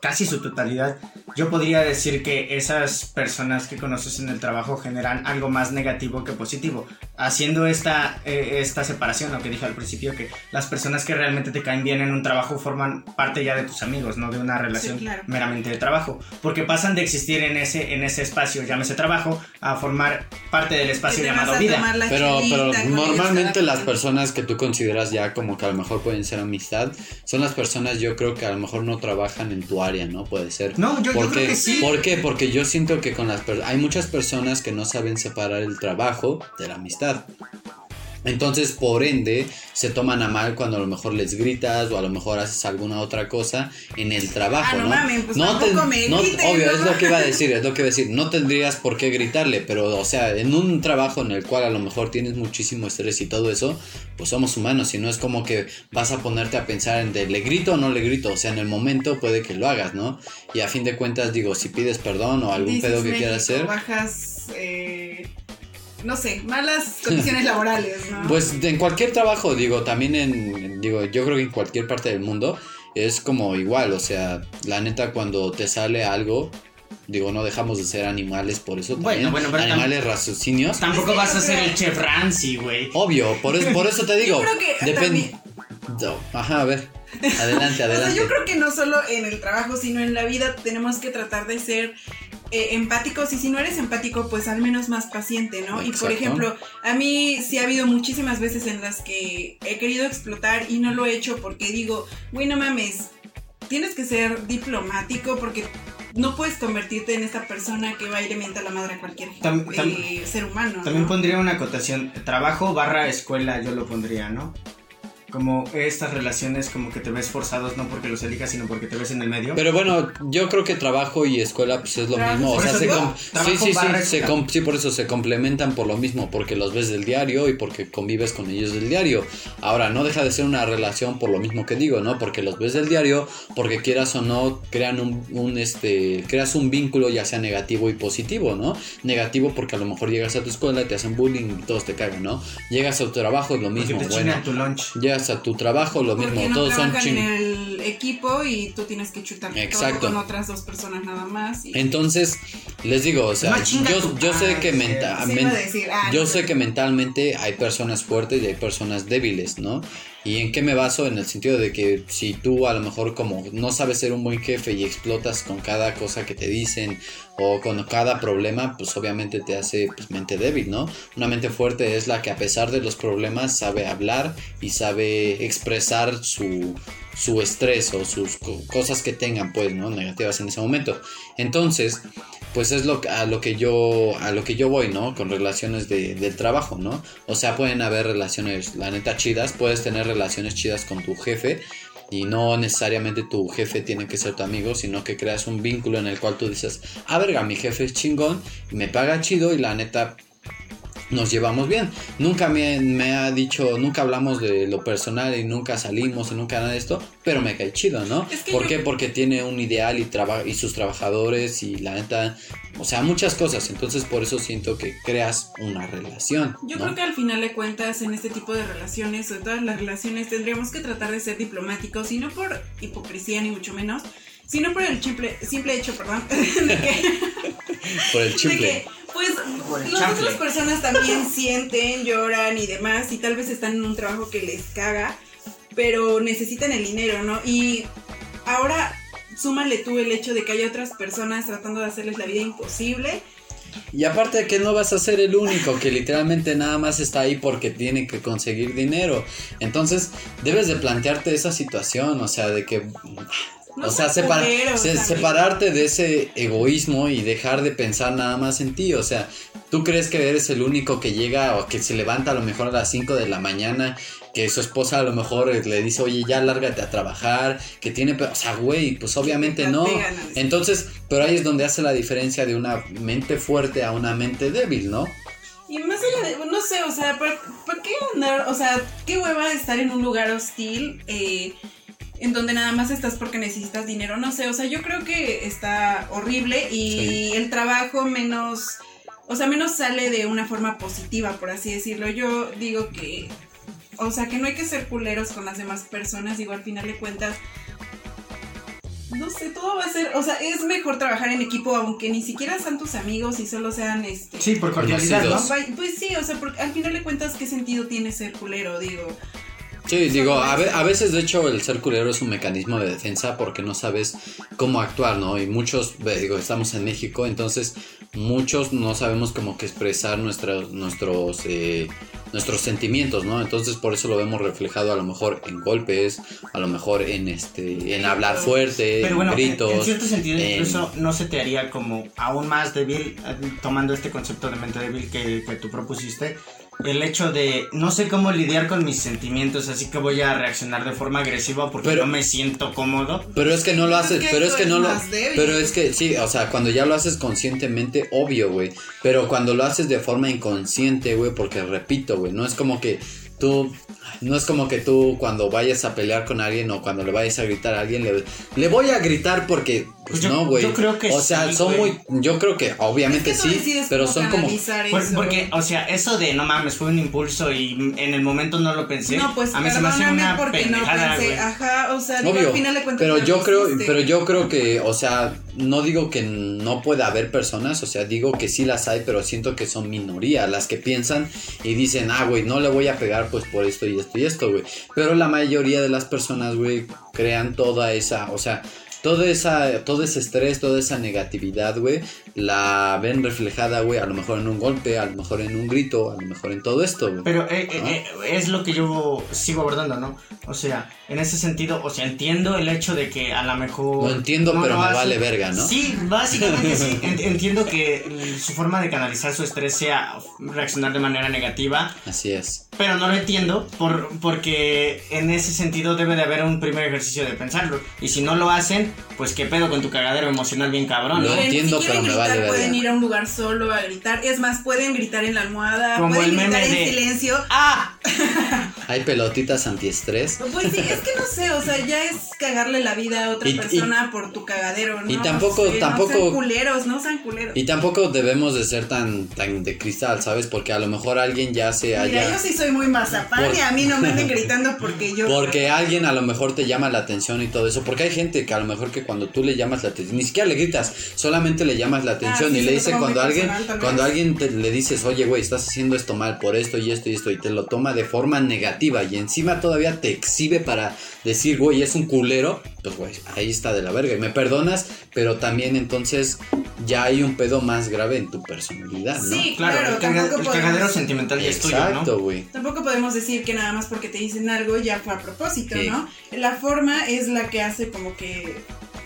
casi su totalidad, yo podría decir que esas personas que conoces en el trabajo generan algo más negativo que positivo. Haciendo esta, eh, esta separación, lo que dije al principio, que las personas que realmente te caen bien en un trabajo forman parte ya de tus amigos, no de una relación claro. meramente de trabajo. Porque pasan de existir en ese, en ese espacio, llámese trabajo, a formar parte del espacio llamado vida. Pero, pero normalmente las personas que tú consideras ya como que a lo mejor pueden ser amistad, son las personas yo creo que a lo mejor no trabajan en tu área, ¿no? Puede ser. No, yo, yo ¿Por creo qué? que sí. ¿Por qué? Porque yo siento que con las per- hay muchas personas que no saben separar el trabajo de la amistad. Entonces, por ende, se toman a mal cuando a lo mejor les gritas o a lo mejor haces alguna otra cosa en el trabajo, Ah, no ¿no? mames, pues tampoco me no- obvio, ¿no? es lo que iba a decir, es lo que iba a decir. No tendrías por qué gritarle, pero, o sea, en un trabajo en el cual a lo mejor tienes muchísimo estrés y todo eso, pues somos humanos y no es como que vas a ponerte a pensar en de le grito o no le grito, o sea, en el momento puede que lo hagas, ¿no? Y a fin de cuentas, digo, si pides perdón o algún Dices pedo que México, quieras hacer, Bajas, eh, no sé, malas condiciones laborales, ¿no? Pues en cualquier trabajo, digo, también en, digo, yo creo que en cualquier parte del mundo es como igual, o sea, la neta cuando te sale algo, digo, no dejamos de ser animales por eso Bueno, también, bueno, pero tam- animales raciocinios. Tampoco vas a ser el chef Ramsay, güey. Obvio, por eso, por eso te digo, creo que depende. también- Ajá, a ver. Adelante, O sea, adelante. yo creo que no solo en el trabajo, sino en la vida tenemos que tratar de ser eh, empáticos y si no eres empático, pues al menos más paciente, ¿no? Y por ejemplo, a mí sí ha habido muchísimas veces en las que he querido explotar y no lo he hecho porque digo, güey, no mames, tienes que ser diplomático porque no puedes convertirte en esta persona que va y le mienta la madre a cualquier Tam- tam- eh, ser humano. También ¿no? pondría una acotación. Trabajo barra escuela, yo lo pondría, ¿no? Como estas relaciones como que te ves forzados no porque los elijas sino porque te ves en el medio. Pero bueno, yo creo que trabajo y escuela pues es lo mismo, o sea, se digo, sí, sí, sí, se sí, por eso se complementan por lo mismo, porque los ves del diario y porque convives con ellos del diario. Ahora, no deja de ser una relación por lo mismo que digo, ¿no? Porque los ves del diario, porque quieras o no, crean un, un, este, creas un vínculo ya sea negativo y positivo, ¿no? Negativo porque a lo mejor llegas a tu escuela, te hacen bullying y todos te cagan, ¿no? Llegas a tu trabajo, es lo porque mismo, te bueno. tu lunch. Llegas a tu trabajo, lo mismo, no todos son trabajan en ching- el equipo y tú tienes que chutar Exacto. todo con otras dos personas nada más. Y... Entonces, les digo, o sea, yo, yo sé que sí. menta- Sí, men- ah, yo no sé sé. que mentalmente hay personas fuertes y hay personas débiles, ¿no? ¿Y en qué me baso? En el sentido de que si tú a lo mejor como no sabes ser un buen jefe y explotas con cada cosa que te dicen o con cada problema, pues obviamente te hace pues, mente débil, ¿no? Una mente fuerte es la que a pesar de los problemas sabe hablar y sabe expresar su, su estrés o sus co- cosas que tengan, pues, ¿no? Negativas en ese momento. Entonces, pues es lo a lo que yo a lo que yo voy, ¿no? Con relaciones de, del trabajo, ¿no? O sea, pueden haber relaciones, la neta, chidas, puedes tener relaciones chidas con tu jefe y no necesariamente tu jefe tiene que ser tu amigo, sino que creas un vínculo en el cual tú dices, ah, verga, mi jefe es chingón, me paga chido y la neta nos llevamos bien. Nunca me, me ha dicho, nunca hablamos de lo personal y nunca salimos y nunca nada de esto, pero me cae chido, ¿no? Es que ¿Por yo- qué? Porque tiene un ideal y, traba y sus trabajadores y la neta, o sea, muchas cosas. Entonces por eso siento que creas una relación. Yo ¿no? creo que al final de cuentas en este tipo de relaciones, o todas las relaciones, tendríamos que tratar de ser diplomáticos y no por hipocresía ni mucho menos, sino por el simple, simple hecho, perdón, de que, Por el que, pues las otras personas también sienten, lloran y demás y tal vez están en un trabajo que les caga, pero necesitan el dinero, ¿no? Y ahora súmale tú el hecho de que hay otras personas tratando de hacerles la vida imposible. Y aparte de que no vas a ser el único que literalmente nada más está ahí porque tiene que conseguir dinero. Entonces debes de plantearte esa situación, o sea, de que... No o sea, separa- se- separarte de ese egoísmo y dejar de pensar nada más en ti. O sea, tú crees que eres el único que llega o que se levanta a lo mejor a las 5 de la mañana, que su esposa a lo mejor le dice, oye, ya lárgate a trabajar, que tiene... pe-". O sea, güey, pues obviamente te no. Entonces, pero ahí es donde hace la diferencia de una mente fuerte a una mente débil, ¿no? Y más allá de, no sé, o sea, ¿por, por qué andar, o sea, qué hueva estar en un lugar hostil eh, en donde nada más estás porque necesitas dinero? No sé, o sea, yo creo que está horrible y Sí. el trabajo menos, o sea, menos sale de una forma positiva, por así decirlo. Yo digo que, o sea, que no hay que ser culeros con las demás personas, digo, al final de cuentas. No sé, todo va a ser, o sea, es mejor trabajar en equipo aunque ni siquiera sean tus amigos y solo sean este Sí, por cordialidad, Pues sí, o sea, porque al final de cuentas, ¿qué sentido tiene ser culero? Digo, Sí, digo, a, ve- a veces de hecho el ser culero es un mecanismo de defensa porque no sabes cómo actuar, ¿no? Y muchos, digo, estamos en México, entonces muchos no sabemos cómo que expresar nuestros nuestros, eh, nuestros sentimientos, ¿no? Entonces por eso lo vemos reflejado a lo mejor en golpes, a lo mejor en este, en hablar fuerte, Pero bueno, en en, gritos. en cierto sentido en- incluso no se te haría como aún más débil, eh, tomando este concepto de mente débil que, que tú propusiste, el hecho de no sé cómo lidiar con mis sentimientos, así que voy a reaccionar de forma agresiva porque Pero- no me siento cómodo. Pero es que no lo Pues es haces, que pero es que no lo... débil. Pero es que sí, o sea, cuando ya lo haces conscientemente, obvio, güey. Pero cuando lo haces de forma inconsciente, güey, porque repito, güey, no es como que tú... No es como que tú cuando vayas a pelear con alguien o cuando le vayas a gritar a alguien, le, le voy a gritar porque... Pues yo- no, güey. yo creo que O sea, sí, son güey. muy... Yo creo que obviamente es que sí, pero son como... Por- porque, o sea, eso de no mames, fue un impulso y en el momento no lo pensé. no, pues a mí se me hace una porque no pendejada, pensé, güey. ajá, o sea, digo, al final de cuentas pero no yo creo, hiciste. pero yo creo que, o sea, no digo que no pueda haber personas, o sea, digo que sí las hay, pero siento que son minoría las que piensan y dicen, ah, güey, no le voy a pegar pues por esto y esto y esto, güey. Pero la mayoría de las personas, güey, crean toda esa, o sea, toda esa, todo ese estrés, toda esa negatividad, güey, la ven reflejada, güey, a lo mejor en un golpe, a lo mejor en un grito, a lo mejor en todo esto, güey. Pero eh, eh, ¿No? eh, es lo que yo sigo abordando, ¿no? O sea, en ese sentido, o sea, entiendo el hecho de que a lo mejor... Lo entiendo, pero lo me vale verga, ¿no? Sí, básicamente sí. En- Entiendo que su forma de canalizar su estrés sea reaccionar de manera negativa, Así es. pero no lo entiendo por, porque en ese sentido debe de haber un primer ejercicio de pensarlo. Y si no lo hacen, pues qué pedo con tu cagadero emocional bien cabrón. Lo ¿no? Entiendo, si pero me gritar, vale pueden ir a un lugar solo a gritar. Es más, pueden gritar en la almohada, Como pueden el meme gritar en de- silencio. ¡Ah! Hay pelotitas antiestrés. Pues sí, es que no sé, o sea, ya es cagarle la vida a otra Y- y- persona por tu cagadero, ¿no? y tampoco- sé, tampoco- No sean culeros, no sean culeros. Y tampoco debemos de ser tan, tan de cristal, ¿sabes? Porque a lo mejor alguien ya se Mira, haya... yo sí soy muy mazapán Por- y a mí no me anden gritando porque yo... Porque alguien a lo mejor te llama la atención y todo eso. Porque hay gente que a lo mejor que cuando tú le llamas la atención, ni siquiera le gritas, solamente le llamas la atención Ah, sí, y le lo dice toma muy cuando alguien, personal, cuando alguien te, le dices, oye, güey, estás haciendo esto mal por esto y esto y esto, y te lo de forma negativa y encima todavía te exhibe para decir, güey, es un culero, pues güey, ahí está de la verga. Y me perdonas, pero también entonces ya hay un pedo más grave en tu personalidad, ¿no? Sí, Claro, claro, el, cagadero sentimental ya es tuyo, ¿no? Exacto, güey. Tampoco podemos decir que nada más porque te dicen algo ya fue a propósito, Sí. ¿no? La forma es la que hace como que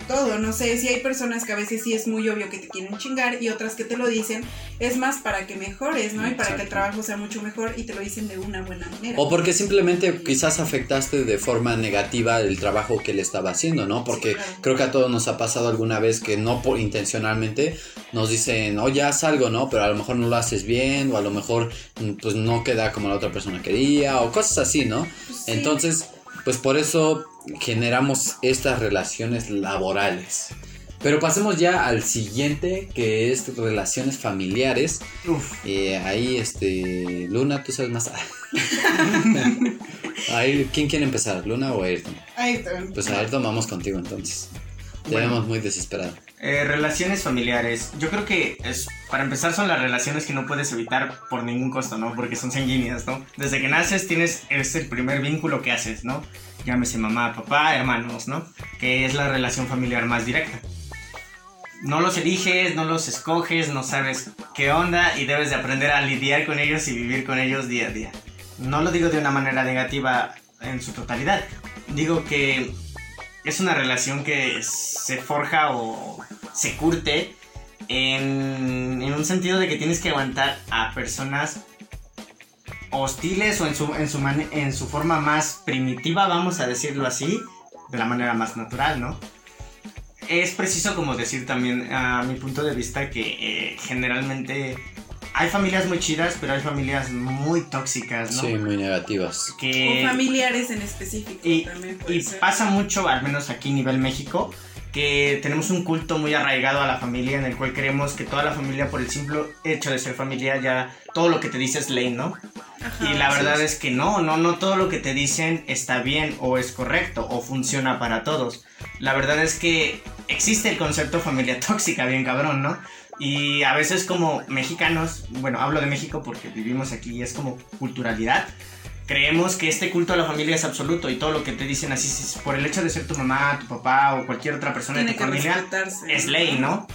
todo, no sé, si hay personas que a veces sí es muy obvio que te quieren chingar y otras que te lo dicen, es más para que mejores, ¿no? Y para que el trabajo sea mucho mejor y te lo dicen de una buena manera. O porque simplemente quizás afectaste de forma negativa el trabajo que él estaba haciendo, ¿no? Porque Sí, claro. creo que a todos nos ha pasado alguna vez que no por intencionalmente nos dicen, oye, haz algo, ¿no? Pero a lo mejor no lo haces bien, o a lo mejor mm, pues no queda como la otra persona quería, o cosas así, ¿no? Pues sí. Entonces, pues por eso generamos estas relaciones laborales. Pero pasemos ya al siguiente, que es relaciones familiares. Eh, ahí, este, Luna, tú sabes más. ahí, ¿Quién quiere empezar, Luna o Ayrton? Está. Pues Ayrton vamos contigo entonces. Te Bueno. vemos muy desesperado. Eh, relaciones familiares. Yo creo que es, para empezar son las relaciones que no puedes evitar por ningún costo, ¿no? Porque son sanguíneas, ¿no? Desde que naces tienes, es el primer vínculo que haces, ¿no? Llámese mamá, papá, hermanos, ¿no? Que es la relación familiar más directa. No los eliges, no los escoges, no sabes qué onda y debes de aprender a lidiar con ellos y vivir con ellos día a día. No lo digo de una manera negativa en su totalidad. Digo que es una relación que se forja o se curte en, en un sentido de que tienes que aguantar a personas hostiles o en su, en, su mane- en su forma más primitiva, vamos a decirlo así, de la manera más natural, ¿no? Es preciso como decir también a mi punto de vista que eh, generalmente hay familias muy chidas, pero hay familias muy tóxicas, ¿no? Sí, muy negativas. Que... O familiares en específico Y, también puede y ser. pasa mucho, al menos aquí a nivel México, que tenemos un culto muy arraigado a la familia en el cual creemos que toda la familia por el simple hecho de ser familia ya todo lo que te dice es ley, ¿no? Ajá. Y la verdad sí. es que no, no, no todo lo que te dicen está bien o es correcto o funciona para todos. La verdad es que existe el concepto familia tóxica, bien cabrón, ¿no? Y a veces como mexicanos, bueno, hablo de México porque vivimos aquí y es como culturalidad, creemos que este culto a la familia es absoluto y todo lo que te dicen así, si- por el hecho de ser tu mamá, tu papá o cualquier otra persona Tiene de tu que familia, es ley, ¿no?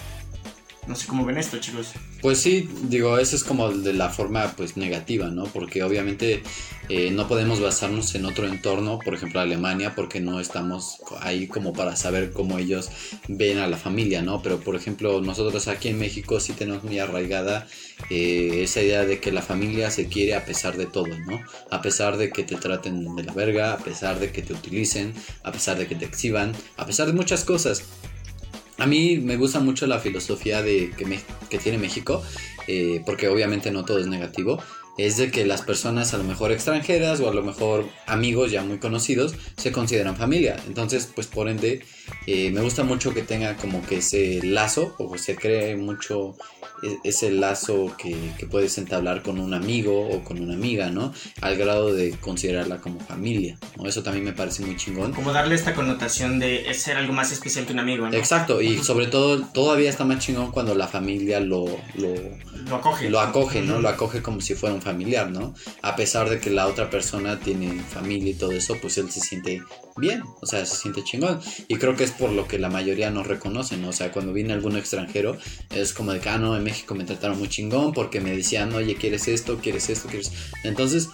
No sé cómo ven esto, chicos. Pues sí, digo, eso es como de la forma pues negativa, ¿no? Porque obviamente eh, no podemos basarnos en otro entorno, por ejemplo Alemania, porque no estamos ahí como para saber cómo ellos ven a la familia, ¿no? Pero por ejemplo nosotros aquí en México sí tenemos muy arraigada eh, esa idea de que la familia se quiere a pesar de todo, ¿no? A pesar de que te traten de la verga, a pesar de que te utilicen, a pesar de que te exhiban, a pesar de muchas cosas. A mí me gusta mucho la filosofía de que, tiene México, eh, porque obviamente no todo es negativo. Es de que las personas a lo mejor extranjeras o a lo mejor amigos ya muy conocidos se consideran familia. Entonces, pues por ende, eh, me gusta mucho que tenga como que ese lazo o se cree mucho ese lazo que, que puedes entablar con un amigo o con una amiga, ¿no? Al grado de considerarla como familia, ¿no? Eso también me parece muy chingón. Como darle esta connotación de ser algo más especial que un amigo, ¿no? Exacto, y sobre todo todavía está más chingón cuando la familia lo, lo, Lo acoge. lo acoge, ¿no? Lo acoge como si fuera un familiar, ¿no? A pesar de que la otra persona tiene familia y todo eso, pues él se siente bien, o sea, se siente chingón. Y creo que es por lo que la mayoría nos reconocen, ¿no? O sea, cuando viene algún extranjero, es como de que, ah, no, en México me trataron muy chingón porque me decían, oye, ¿quieres esto? ¿Quieres esto? ¿Quieres...? Entonces,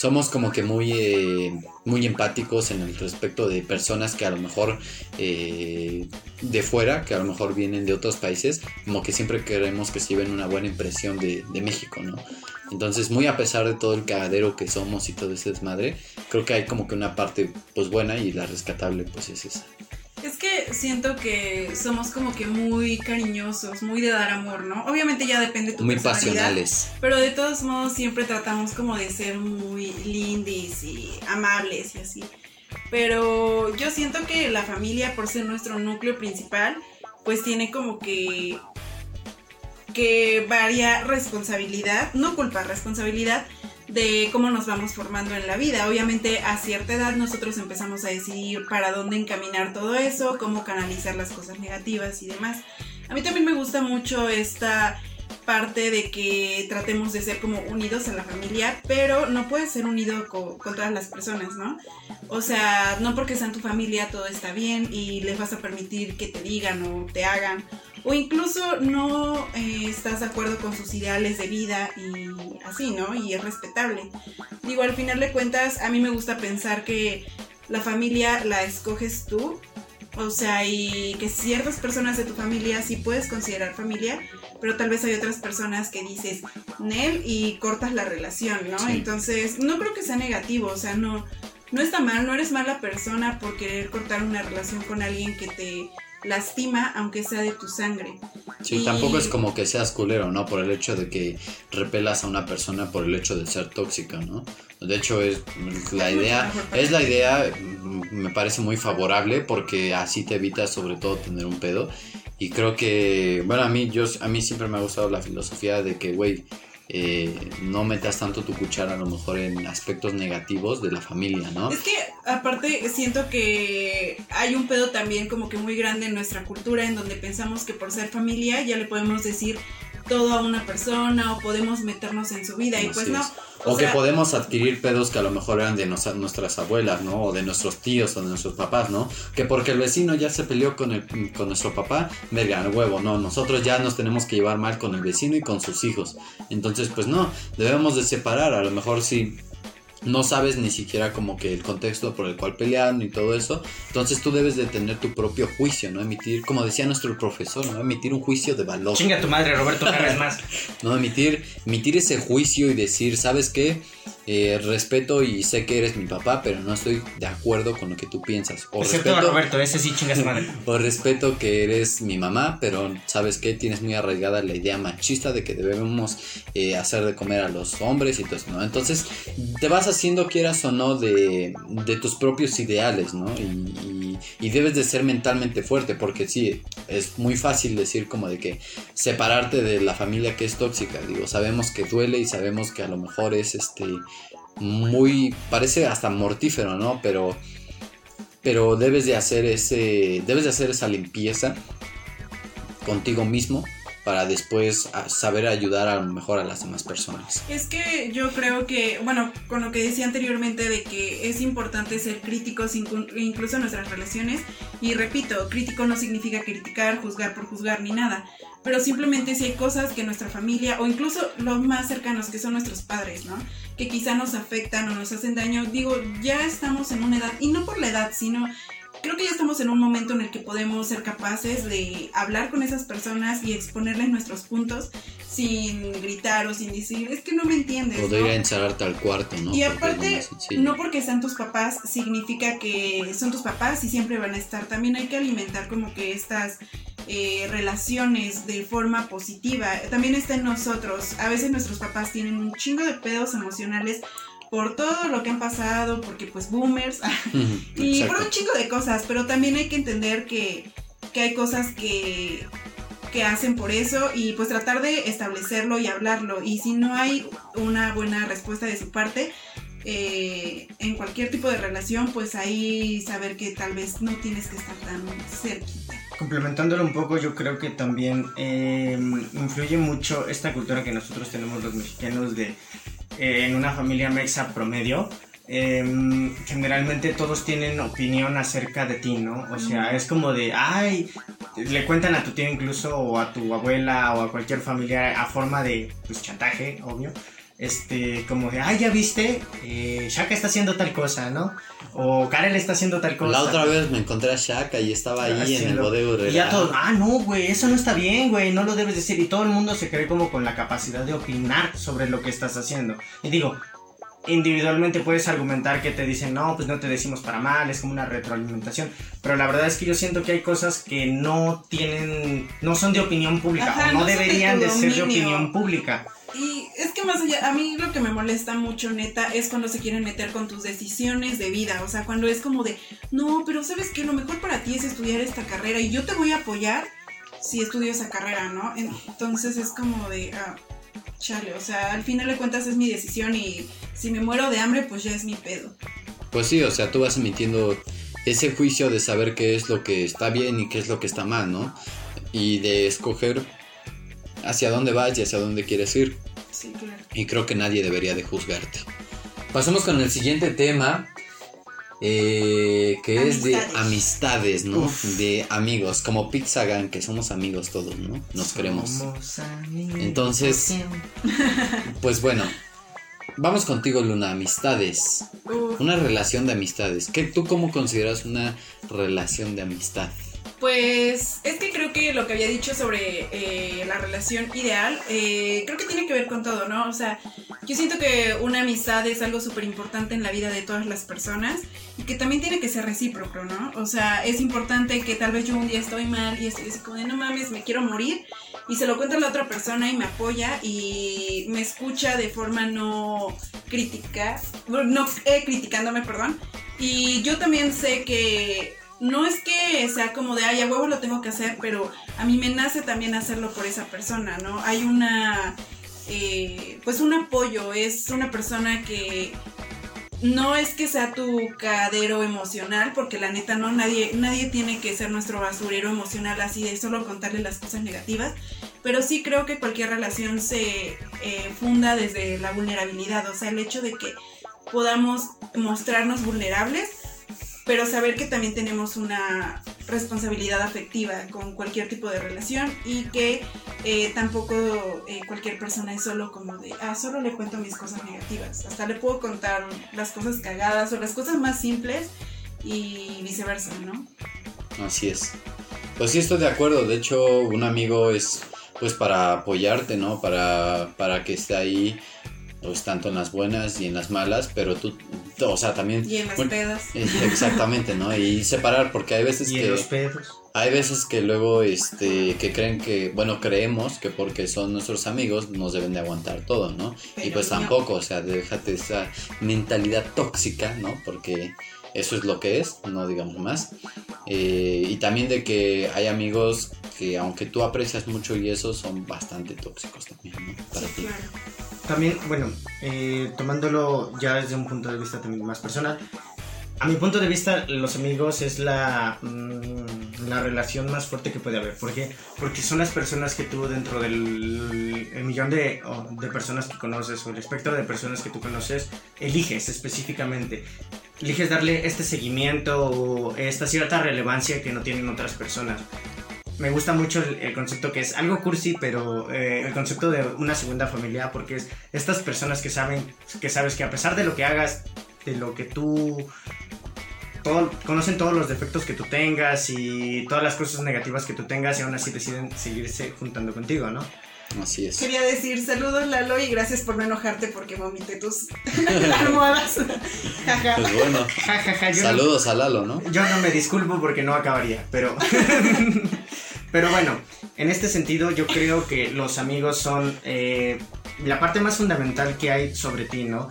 somos como que muy, eh, muy empáticos en el respecto de personas que a lo mejor eh, de fuera, que a lo mejor vienen de otros países, como que siempre queremos que se lleven una buena impresión de, de México, ¿no? Entonces, muy a pesar de todo el cagadero que somos y todo ese desmadre, creo que hay como que una parte pues buena y la rescatable pues es esa. Es que siento que somos como que muy cariñosos, muy de dar amor, ¿no? Obviamente ya depende de tu Muy personalidad, pasionales. Pero de todos modos siempre tratamos como de ser muy lindis y amables y así. Pero yo siento que la familia, por ser nuestro núcleo principal, pues tiene como que que varia responsabilidad, no culpa, responsabilidad de cómo nos vamos formando en la vida. Obviamente a cierta edad nosotros empezamos a decidir para dónde encaminar todo eso, cómo canalizar las cosas negativas y demás. A mí también me gusta mucho esta parte de que tratemos de ser como unidos en la familia, pero no puedes ser unido co- con todas las personas, ¿no? O sea, no porque sean tu familia todo está bien y les vas a permitir que te digan o te hagan, o incluso no eh, estás de acuerdo con sus ideales de vida y así, ¿no? Y es respetable. Digo, al final de cuentas, a mí me gusta pensar que la familia la escoges tú. O sea, y que ciertas personas de tu familia sí puedes considerar familia, pero tal vez hay otras personas que dices Nel y cortas la relación, ¿no? Sí. Entonces, no creo que sea negativo, o sea, no, no está mal, no eres mala persona por querer cortar una relación con alguien que te lastima, aunque sea de tu sangre. Sí, Y- tampoco es como que seas culero, ¿no? Por el hecho de que repelas a una persona por el hecho de ser tóxica, ¿no? De hecho, es la idea, es la idea, mm, me parece muy favorable porque así te evitas sobre todo tener un pedo. Y creo que, bueno, a mí, yo, a mí siempre me ha gustado la filosofía de que, güey, eh, no metas tanto tu cuchara a lo mejor en aspectos negativos de la familia, ¿no? Es que aparte siento que hay un pedo también como que muy grande en nuestra cultura en donde pensamos que por ser familia ya le podemos decir todo a una persona o podemos meternos en su vida y pues no. O, que podemos adquirir pedos que a lo mejor eran de nos- nuestras abuelas, ¿no? O de nuestros tíos o de nuestros papás, ¿no? Que porque el vecino ya se peleó con, el, con nuestro papá, verga, huevo, no. Nosotros ya nos tenemos que llevar mal con el vecino y con sus hijos. Entonces, pues no, debemos de separar. A lo mejor si no sabes ni siquiera como que el contexto por el cual pelearon y todo eso. Entonces tú debes de tener tu propio juicio, ¿no? Emitir, como decía nuestro profesor, ¿no? Emitir un juicio de valor. Chinga tu madre, Roberto Carres más. ¿no? Emitir, emitir ese juicio y decir, ¿sabes qué? Eh, respeto y sé que eres mi papá, pero no estoy de acuerdo con lo que tú piensas. O Excepto a respeto, Roberto, ese sí chinga su madre. o respeto que eres mi mamá, pero ¿sabes qué? Tienes muy arraigada la idea machista de que debemos eh, hacer de comer a los hombres y todo eso, ¿no? Entonces te vas haciendo, quieras o no, de, de tus propios ideales, ¿no? Y, y- y debes de ser mentalmente fuerte, porque sí, es muy fácil decir como de que separarte de la familia que es tóxica, digo, sabemos que duele y sabemos que a lo mejor es este muy, parece hasta mortífero, ¿no? Pero pero debes de hacer ese debes de hacer esa limpieza contigo mismo para después a- saber ayudar a lo mejor a las demás personas. Es que yo creo que, bueno, con lo que decía anteriormente de que es importante ser críticos inclu- incluso en nuestras relaciones, y repito, crítico no significa criticar, juzgar por juzgar ni nada, pero simplemente si hay cosas que nuestra familia o incluso los más cercanos que son nuestros padres, ¿no? Que quizá nos afectan o nos hacen daño, digo, ya estamos en una edad, y no por la edad, sino creo que ya estamos en un momento en el que podemos ser capaces de hablar con esas personas y exponerles nuestros puntos sin gritar o sin decir, es que no me entiendes. ¿no? Poder ir a encerrarte al cuarto, ¿no? Y aparte, no porque sean tus papás significa que son tus papás y siempre van a estar. También hay que alimentar como que estas eh, relaciones de forma positiva. También está en nosotros. A veces nuestros papás tienen un chingo de pedos emocionales por todo lo que han pasado, porque pues boomers. Y por un chingo de cosas, pero también hay que entender que, que hay cosas que, que hacen por eso y pues tratar de establecerlo y hablarlo. Y si no hay una buena respuesta de su parte, eh, en cualquier tipo de relación, pues ahí saber que tal vez no tienes que estar tan cerquita. Complementándolo un poco, yo creo que también eh, influye mucho esta cultura que nosotros tenemos los mexicanos de eh, en una familia mexa promedio. eh, generalmente todos tienen opinión acerca de ti, ¿no? O sea, es como de, ay, le cuentan a tu tío incluso o a tu abuela o a cualquier familiar a forma de, pues, chantaje, obvio. Este, como de, ay, ya viste, eh, Shaka está haciendo tal cosa, ¿no? O Karel está haciendo tal cosa. La otra vez me encontré a Shaka y estaba ahí en el bodego Y ya todos, ah, no, güey, eso no está bien, güey, no lo debes decir. Y todo el mundo se cree como con la capacidad de opinar sobre lo que estás haciendo. Y digo, individualmente puedes argumentar que te dicen, no, pues no te decimos para mal, es como una retroalimentación. Pero la verdad es que yo siento que hay cosas que no tienen, no son de opinión pública, o no, deberían de, ser de opinión pública. Y es que más allá, a mí lo que me molesta mucho, neta, es cuando se quieren meter con tus decisiones de vida. O sea, cuando es como de, no, pero sabes que lo mejor para ti es estudiar esta carrera y yo te voy a apoyar si estudio esa carrera, ¿no? Entonces es como de, ah, chale, o sea, al final de cuentas es mi decisión y si me muero de hambre, pues ya es mi pedo. Pues sí, o sea, tú vas emitiendo ese juicio de saber qué es lo que está bien y qué es lo que está mal, ¿no? Y de escoger hacia dónde vas y hacia dónde quieres ir. Sí, claro. Y creo que nadie debería de juzgarte. Pasamos con el siguiente tema, eh, que es de amistades, ¿no? De amigos, como Pizzagan, que somos amigos todos, ¿no? Nos queremos. Entonces, pues bueno, vamos contigo, Luna, amistades. Una relación de amistades. ¿Qué, ¿Tú cómo consideras una relación de amistad? Pues es que creo que lo que había dicho sobre eh, la relación ideal, eh, creo que tiene que ver con todo, ¿no? O sea, yo siento que una amistad es algo súper importante en la vida de todas las personas y que también tiene que ser recíproco, ¿no? O sea, es importante que tal vez yo un día estoy mal y estoy así como de no mames, me quiero morir y se lo cuenta a la otra persona y me apoya y me escucha de forma no crítica, no eh, criticándome, perdón. Y yo también sé que no es que sea como de, ay, a huevo lo tengo que hacer, pero a mí me nace también hacerlo por esa persona, ¿no? Hay una, eh, pues un apoyo, es una persona que no es que sea tu cadero emocional, porque la neta no, nadie, nadie tiene que ser nuestro basurero emocional así de solo contarle las cosas negativas, pero sí creo que cualquier relación se eh, funda desde la vulnerabilidad, o sea, el hecho de que podamos mostrarnos vulnerables pero saber que también tenemos una responsabilidad afectiva con cualquier tipo de relación y que eh, tampoco eh, cualquier persona es solo como de, ah, solo le cuento mis cosas negativas, hasta le puedo contar las cosas cagadas o las cosas más simples y viceversa, ¿no? Así es. Pues sí, estoy de acuerdo, de hecho un amigo es pues para apoyarte, ¿no? Para, para que esté ahí pues tanto en las buenas y en las malas, pero tú, o sea, también... Y en las pedas. Eh, exactamente, ¿no? Y separar, porque hay veces que... En los pedos. Hay veces que luego, este, que creen que, bueno, creemos que porque son nuestros amigos nos deben de aguantar todo, ¿no? y pues tampoco, o sea, déjate esa mentalidad tóxica, ¿no? Porque eso es lo que es, no digamos más. Eh, y también de que hay amigos que aunque tú aprecias mucho y eso, son bastante tóxicos también, ¿no? Para ti. Claro también, bueno, eh, tomándolo ya desde un punto de vista también más personal, a mi punto de vista, los amigos es la, mm, la relación más fuerte que puede haber. ¿Por qué? Porque son las personas que tú dentro del millón de, de, personas que conoces o el espectro de personas que tú conoces, eliges específicamente. Eliges darle este seguimiento o esta cierta relevancia que no tienen otras personas me gusta mucho el, concepto que es algo cursi, pero eh, el concepto de una segunda familia, porque es estas personas que saben, que sabes que a pesar de lo que hagas, de lo que tú todo, conocen todos los defectos que tú tengas y todas las cosas negativas que tú tengas y aún así deciden seguirse juntando contigo, ¿no? Así es. Quería decir saludos Lalo y gracias por no enojarte porque vomité tus almohadas. pues bueno. saludos a Lalo, ¿no? Yo no me disculpo porque no acabaría, pero Pero bueno, en este sentido yo creo que los amigos son eh, la parte más fundamental que hay sobre ti, ¿no?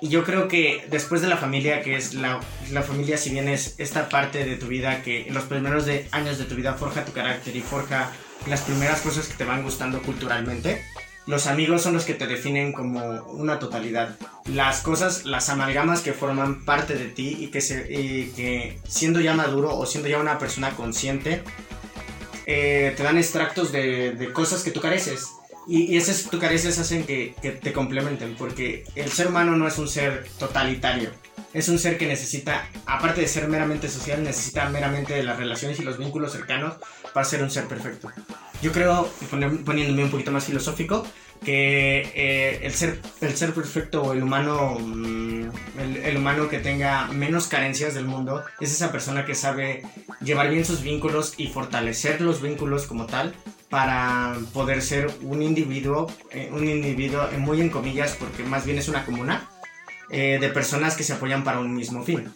Y yo creo que después de la familia, que es la, la, familia, si bien es esta parte de tu vida que en los primeros años de tu vida forja tu carácter y forja las primeras cosas que te van gustando culturalmente, los amigos son los que te definen como una totalidad. Las cosas, las amalgamas que forman parte de ti y que, se, y que siendo ya maduro o siendo ya una persona consciente, eh, te dan extractos de, cosas que tú careces. Y, esas tú careces hacen que, te complementen, porque el ser humano no es un ser totalitario. Es un ser que necesita, aparte de ser meramente social, necesita meramente de las relaciones y los vínculos cercanos para ser un ser perfecto. Yo creo, poniéndome un poquito más filosófico, que eh, el, ser, el ser perfecto o el humano, mm, el, el humano que tenga menos carencias del mundo, es esa persona que sabe llevar bien sus vínculos y fortalecer los vínculos como tal para poder ser un individuo, eh, un individuo eh, muy en comillas, porque más bien es una comuna, eh, de personas que se apoyan para un mismo fin.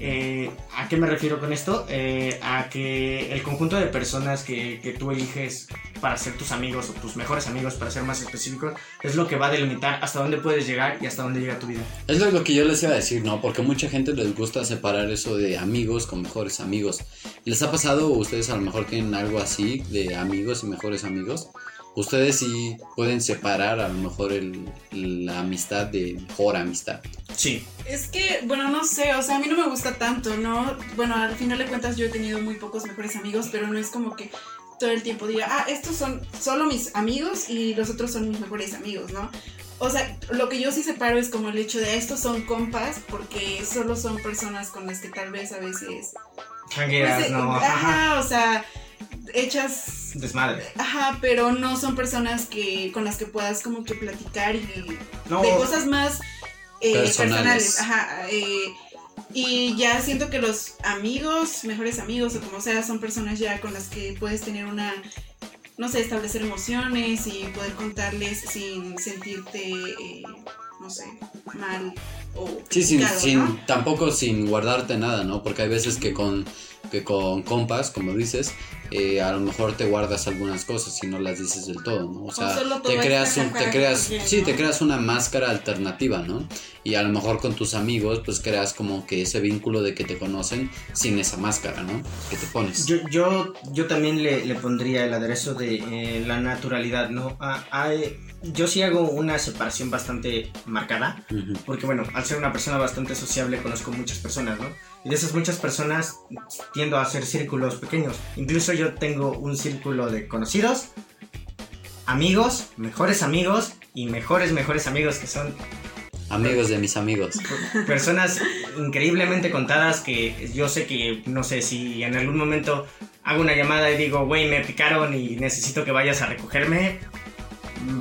Eh, ¿A qué me refiero con esto? Eh, a que el conjunto de personas que, que tú eliges para ser tus amigos o tus mejores amigos, para ser más específicos, es lo que va a delimitar hasta dónde puedes llegar y hasta dónde llega tu vida. Es lo que yo les iba a decir, ¿no? Porque mucha gente les gusta separar eso de amigos con mejores amigos. ¿Les ha pasado ustedes a lo mejor tienen algo así de amigos y mejores amigos? Ustedes sí pueden separar a lo mejor el, la amistad de mejor amistad. Sí. Es que, bueno, no sé, o sea, a mí no me gusta tanto, ¿no? Bueno, al final de cuentas yo he tenido muy pocos mejores amigos, pero no es como que todo el tiempo diga, ah, estos son solo mis amigos y los otros son mis mejores amigos, ¿no? O sea, lo que yo sí separo es como el hecho de estos son compas, porque solo son personas con las que tal vez a veces... Pues, eh, no. Ajá, Ajá. o sea, hechas Desmadre. Ajá, pero no son personas que con las que puedas como que platicar y No. de cosas más eh, Personales. personales. Ajá, eh, y ya siento que los amigos, mejores amigos o como sea, son personas ya con las que puedes tener una, no sé, establecer emociones y poder contarles sin sentirte, eh, no sé, mal o Sí, sin, sin- tampoco sin guardarte nada, ¿no? Porque hay veces que con, que con compas, como dices, eh, a lo mejor te guardas algunas cosas y no las dices del todo, ¿no? O sea, solo te creas, un, te creas, bien, sí, ¿no? te creas una máscara alternativa, ¿no? Y a lo mejor con tus amigos, pues creas como que ese vínculo de que te conocen sin esa máscara, ¿no? Que te pones. Yo, yo, yo también le, le pondría el aderezo de eh, la naturalidad, ¿no? Ah, hay- yo sí hago una separación bastante marcada, Ujú. porque bueno, al ser una persona bastante sociable conozco muchas personas, ¿no? Y de esas muchas personas tiendo a hacer círculos pequeños. Incluso yo tengo un círculo de conocidos, amigos, mejores amigos y mejores, mejores amigos que son Amigos de mis amigos. personas increíblemente contadas que yo sé que, no sé, si en algún momento hago una llamada y digo, güey, me picaron y necesito que vayas a recogerme,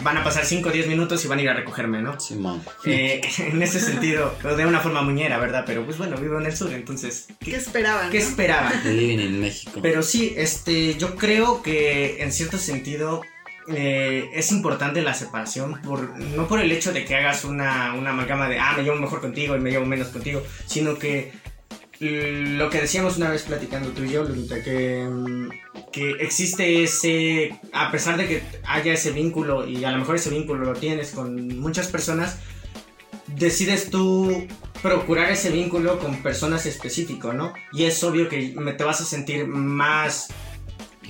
van a pasar 5 o 10 minutos y van a ir a recogerme, ¿no? Simón. Eh, en ese sentido, de una forma muñera, ¿verdad? Pero pues bueno, vivo en el sur, entonces, ¿Qué ¿qué, esperaban? qué no? esperaban? Living en México. Pero sí, este, yo creo que en cierto sentido eh, es importante la separación, por, no por el hecho de que hagas una, una amalgama de, ah, me llevo mejor contigo y me llevo menos contigo, sino que lo que decíamos una vez platicando tú y yo, Lolita, que, mm, que existe ese, a pesar de que haya ese vínculo y a lo mejor ese vínculo lo tienes con muchas personas, decides tú procurar ese vínculo con personas específicas, ¿no? Y es obvio que te vas a sentir más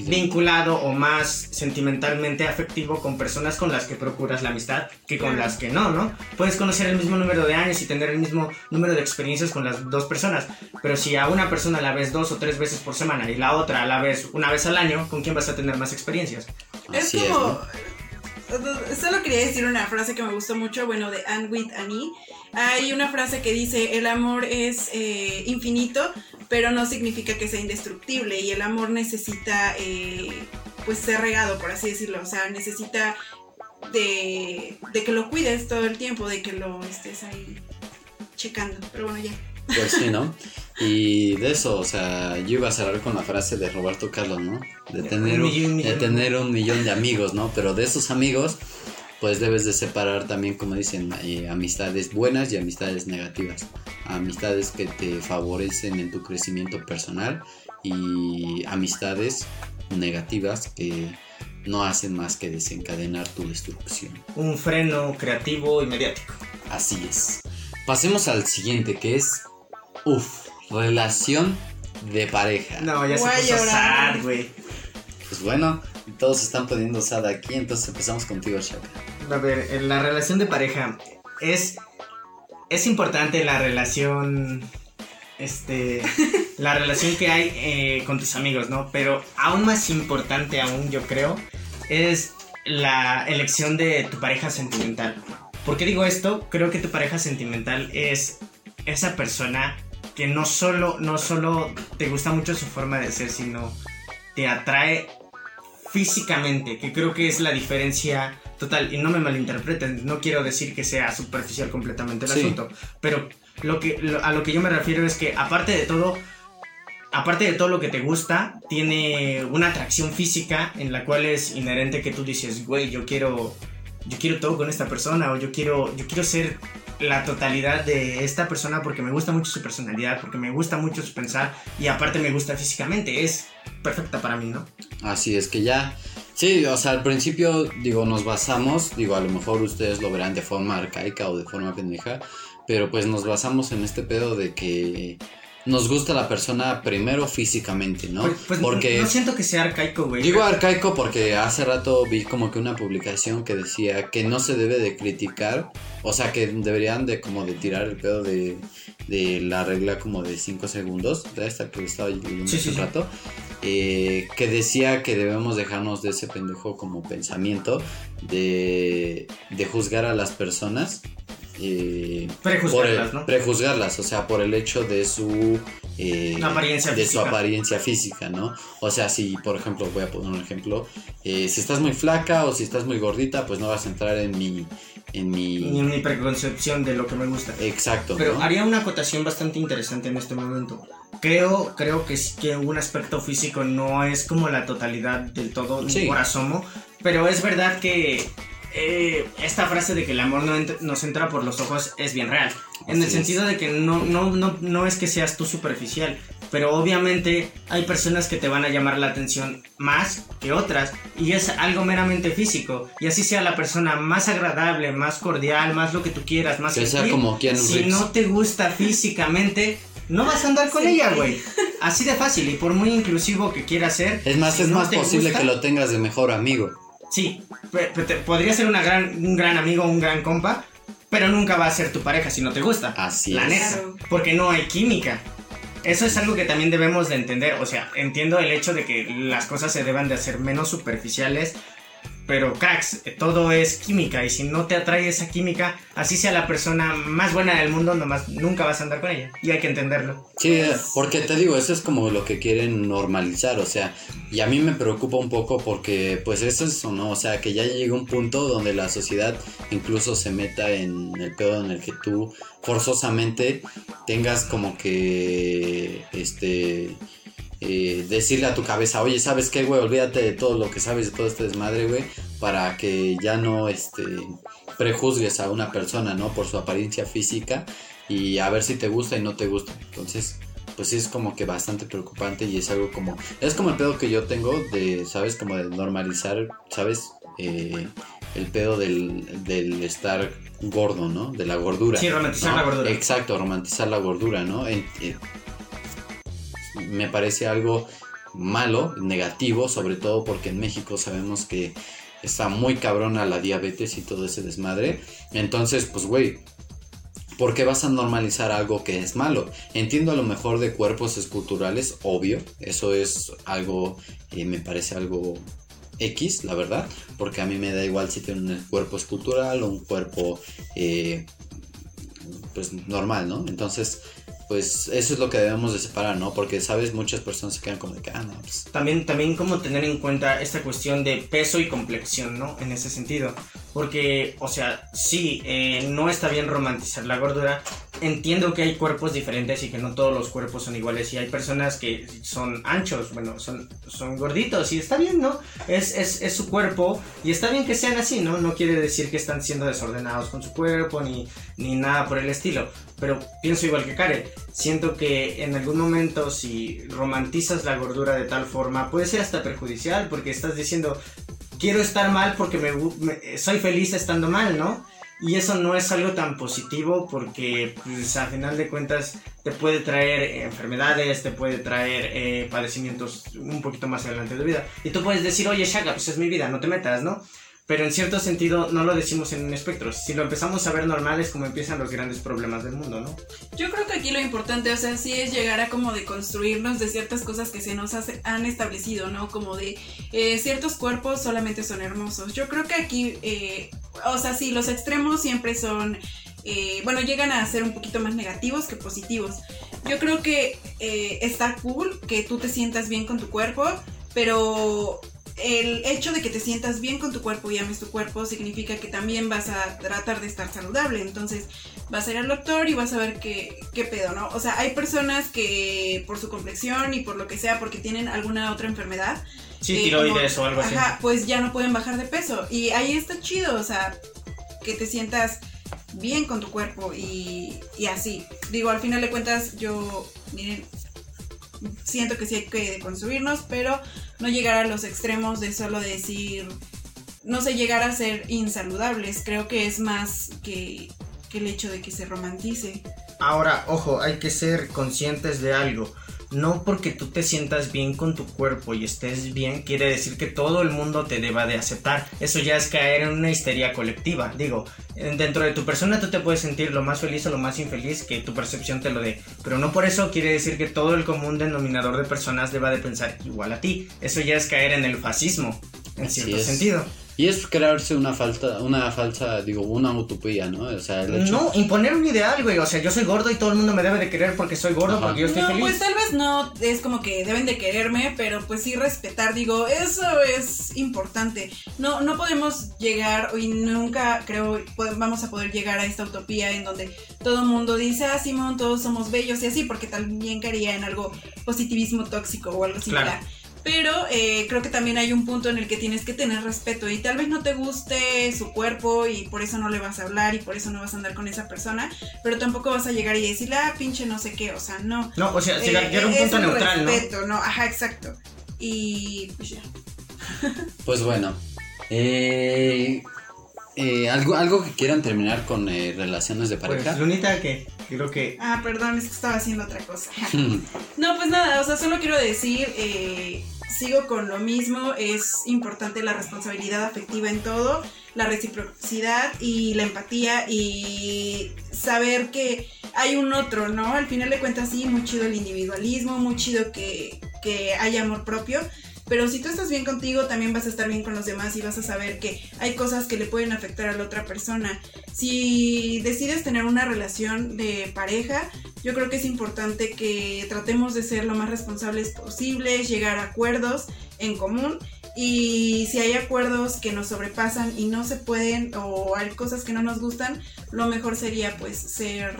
vinculado o más sentimentalmente afectivo con personas con las que procuras la amistad que con Claro. las que no, ¿no? Puedes conocer el mismo número de años y tener el mismo número de experiencias con las dos personas, pero si a una persona la ves dos o tres veces por semana y la otra la ves una vez al año, ¿con quién vas a tener más experiencias? Es Así como. es, ¿no? Solo quería decir una frase que me gustó mucho, bueno, de Anne with Annie. Hay una frase que dice, el amor es eh, infinito, pero no significa que sea indestructible. Y el amor necesita, eh, pues, ser regado, por así decirlo. O sea, necesita de, de que lo cuides todo el tiempo, de que lo estés ahí checando. Pero bueno, ya. Pues sí, ¿no? Y de eso, o sea, yo iba a cerrar con la frase de Roberto Carlos, ¿no? De tener Un millón, de tener un millón de amigos, ¿no? Pero de esos amigos, pues debes de separar también, como dicen, eh, amistades buenas y amistades negativas. Amistades que te favorecen en tu crecimiento personal y amistades negativas que no hacen más que desencadenar tu destrucción. Un freno creativo y mediático. Así es. Pasemos al siguiente, que es, uff, relación de pareja. No, ya Voy se puso llorar. sad, güey. Pues bueno, todos están poniendo sad aquí, entonces empezamos contigo, Shaka. A ver, en la relación de pareja es es importante la relación este la relación que hay eh, con tus amigos, ¿no? Pero aún más importante aún yo creo es la elección de tu pareja sentimental. ¿Por qué digo esto? Creo que tu pareja sentimental es esa persona que no solo no solo te gusta mucho su forma de ser, sino te atrae físicamente, que creo que es la diferencia Total, y no me malinterpreten, no quiero decir que sea superficial completamente el asunto, pero lo que, a lo que yo me refiero es que aparte de todo, aparte de todo lo que te gusta, tiene una atracción física en la cual es inherente que tú dices, güey, yo quiero, yo quiero todo con esta persona o yo quiero, yo quiero ser la totalidad de esta persona porque me gusta mucho su personalidad, porque me gusta mucho su pensar y aparte me gusta físicamente, es perfecta para mí, ¿no? Así es que ya Sí, o sea, al principio, digo, nos basamos, digo, a lo mejor ustedes lo verán de forma arcaica o de forma pendeja, pero pues nos basamos en este pedo de que nos gusta la persona primero físicamente, ¿no? Pues, pues porque no siento que sea arcaico, güey. Digo arcaico porque hace rato vi como que una publicación que decía que no se debe de criticar, o sea, que deberían de como de tirar el pedo de, de la regla como de 5 segundos, de esta que estaba leyendo hace rato. Eh, que decía que debemos dejarnos de ese pendejo como pensamiento de, de juzgar a las personas. Eh, prejuzgarlas, ¿no? Prejuzgarlas, o sea, por el hecho de su eh, apariencia de su apariencia física, ¿no? O sea, si, por ejemplo, voy a poner un ejemplo, si estás muy flaca o si estás muy gordita, pues no vas a entrar en mi, en mi... Ni en mi preconcepción de lo que me gusta. Exacto. Pero haría una acotación bastante interesante en este momento. Creo, creo que sí que un aspecto físico no es como la totalidad del todo, ni por asomo, pero es verdad que eh, esta frase de que el amor no nos entra por los ojos es bien real. En el sentido de que no, no, no, no es que seas tú superficial, pero obviamente hay personas que te van a llamar la atención más que otras y es algo meramente físico. Y así sea la persona más agradable, más cordial, más lo que tú quieras, más que sea como quien Si no te gusta físicamente, no vas a andar con ella, güey. Así de fácil y por muy inclusivo que quiera ser. Es más, es más posible que lo tengas de mejor amigo. Sí, podría ser una gran, un gran amigo, un gran compa, pero nunca va a ser tu pareja si no te gusta. Así la Neta, porque no hay química. Eso es algo que también debemos de entender. O sea, entiendo el hecho de que las cosas se deban de hacer menos superficiales, pero cracks, todo es química y si no te atrae esa química, así sea la persona más buena del mundo, nomás nunca vas a andar con ella y hay que entenderlo. Sí, porque te digo, eso es como lo que quieren normalizar, o sea, y a mí me preocupa un poco porque pues eso es eso, ¿no? O sea, que ya llega un punto donde la sociedad incluso se meta en el pedo en el que tú forzosamente tengas como que este eh, decirle a tu cabeza, oye, ¿sabes qué, güey? Olvídate de todo lo que sabes de todo este desmadre, güey, para que ya no este, prejuzgues a una persona, ¿no? Por su apariencia física y a ver si te gusta y no te gusta. Entonces, pues sí es como que bastante preocupante y es algo como, es como el pedo que yo tengo de, ¿sabes? Como de normalizar, ¿sabes? Eh, el pedo del, del, estar gordo, ¿no? De la gordura. Sí, romantizar la gordura. Exacto, romantizar la gordura, ¿no? Me parece algo malo, negativo, sobre todo porque en México sabemos que está muy cabrona la diabetes y todo ese desmadre. Entonces, pues, güey, ¿por qué vas a normalizar algo que es malo? Entiendo a lo mejor de cuerpos esculturales, obvio, eso es algo, me parece algo X, la verdad, porque a mí me da igual si tiene un cuerpo escultural o un cuerpo, eh, pues, normal, ¿no? Entonces, pues eso es lo que debemos de separar, ¿no? Porque, ¿sabes? Muchas personas se quedan como de que, ah, no, pues... También, también como tener en cuenta esta cuestión de peso y complexión, ¿no? En ese sentido. Porque, o sea, sí, eh, no está bien romantizar la gordura. Entiendo que hay cuerpos diferentes y que no todos los cuerpos son iguales. Y hay personas que son anchos, bueno, son, son gorditos. Y está bien, ¿no? Es, es, es su cuerpo. Y está bien que sean así, ¿no? No quiere decir que están siendo desordenados con su cuerpo ni, ni nada por el estilo. Pero pienso igual que Karen. Siento que en algún momento si romantizas la gordura de tal forma puede ser hasta perjudicial porque estás diciendo quiero estar mal porque me, soy feliz estando mal, ¿no? Y eso no es algo tan positivo porque pues, a final de cuentas te puede traer enfermedades, te puede traer eh, padecimientos un poquito más adelante de vida. Y tú puedes decir, oye, Shaka, pues es mi vida, no te metas, ¿no? Pero en cierto sentido no lo decimos en un espectro. Si lo empezamos a ver normal es como empiezan los grandes problemas del mundo, ¿no? Yo creo que aquí lo importante, o sea, sí es llegar a como de construirnos de ciertas cosas que se nos han establecido, ¿no? Como de eh, ciertos cuerpos solamente son hermosos. Yo creo que aquí, eh, o sea, sí, los extremos siempre son, eh, bueno, llegan a ser un poquito más negativos que positivos. Yo creo que está cool que tú te sientas bien con tu cuerpo, pero el hecho de que te sientas bien con tu cuerpo y ames tu cuerpo significa que también vas a tratar de estar saludable. Entonces vas a ir al doctor y vas a ver qué, qué pedo, ¿no? O sea, hay personas que por su complexión y por lo que sea, porque tienen alguna otra enfermedad. Sí, eh, tiroides como- o algo así. Ajá, pues ya no pueden bajar de peso. Y ahí está chido, o sea, que te sientas bien con tu cuerpo y, y así. Digo, al final de cuentas, yo, miren, siento que sí hay que construirnos, pero no llegar a los extremos de solo decir, no sé, llegar a ser insaludables. Creo que es más que, que el hecho de que se romantice. Ahora, ojo, hay que ser conscientes de algo. No porque tú te sientas bien con tu cuerpo y estés bien, quiere decir que todo el mundo te deba de aceptar. Eso ya es caer en una histeria colectiva. Digo, dentro de tu persona tú te puedes sentir lo más feliz o lo más infeliz que tu percepción te lo dé. Pero no por eso quiere decir que todo el común denominador de personas deba de pensar igual a ti. Eso ya es caer en el fascismo, en Así cierto es. sentido. Y es crearse una falta, una falsa, digo, una utopía, ¿no? O sea, el hecho... No, imponer un ideal, güey. O sea, yo soy gordo y todo el mundo me debe de querer porque soy gordo, Ajá. porque yo estoy no, feliz. pues tal vez no es como que deben de quererme, pero pues sí respetar, digo, eso es importante. No, no podemos llegar y nunca creo vamos a poder llegar a esta utopía en donde todo el mundo dice, ah, Simón, todos somos bellos y así, porque también caería en algo positivismo tóxico o algo similar. Claro. Pero eh, creo que también hay un punto en el que tienes que tener respeto y tal vez no te guste su cuerpo y por eso no le vas a hablar y por eso no vas a andar con esa persona, pero tampoco vas a llegar y decirle, ah, pinche no sé qué, o sea, no. No, o sea, Eh, llegar a un es punto neutral, ¿no? respeto, ¿no? Ajá, exacto. Y pues ya. Pues bueno, eh, eh, algo, algo que quieran terminar con eh, relaciones de pareja. Pues, Lunita, que creo que. Ah, perdón, es que estaba haciendo otra cosa. No, pues nada, o sea, solo quiero decir, eh, sigo con lo mismo, es importante la responsabilidad afectiva en todo, la reciprocidad y la empatía y saber que hay un otro, ¿no? Al final de cuentas sí, muy chido el individualismo, muy chido que, que haya amor propio. Pero si tú estás bien contigo, también vas a estar bien con los demás y vas a saber que hay cosas que le pueden afectar a la otra persona. Si decides tener una relación de pareja, yo creo que es importante que tratemos de ser lo más responsables posibles, llegar a acuerdos en común y si hay acuerdos que nos sobrepasan y no se pueden o hay cosas que no nos gustan, lo mejor sería pues ser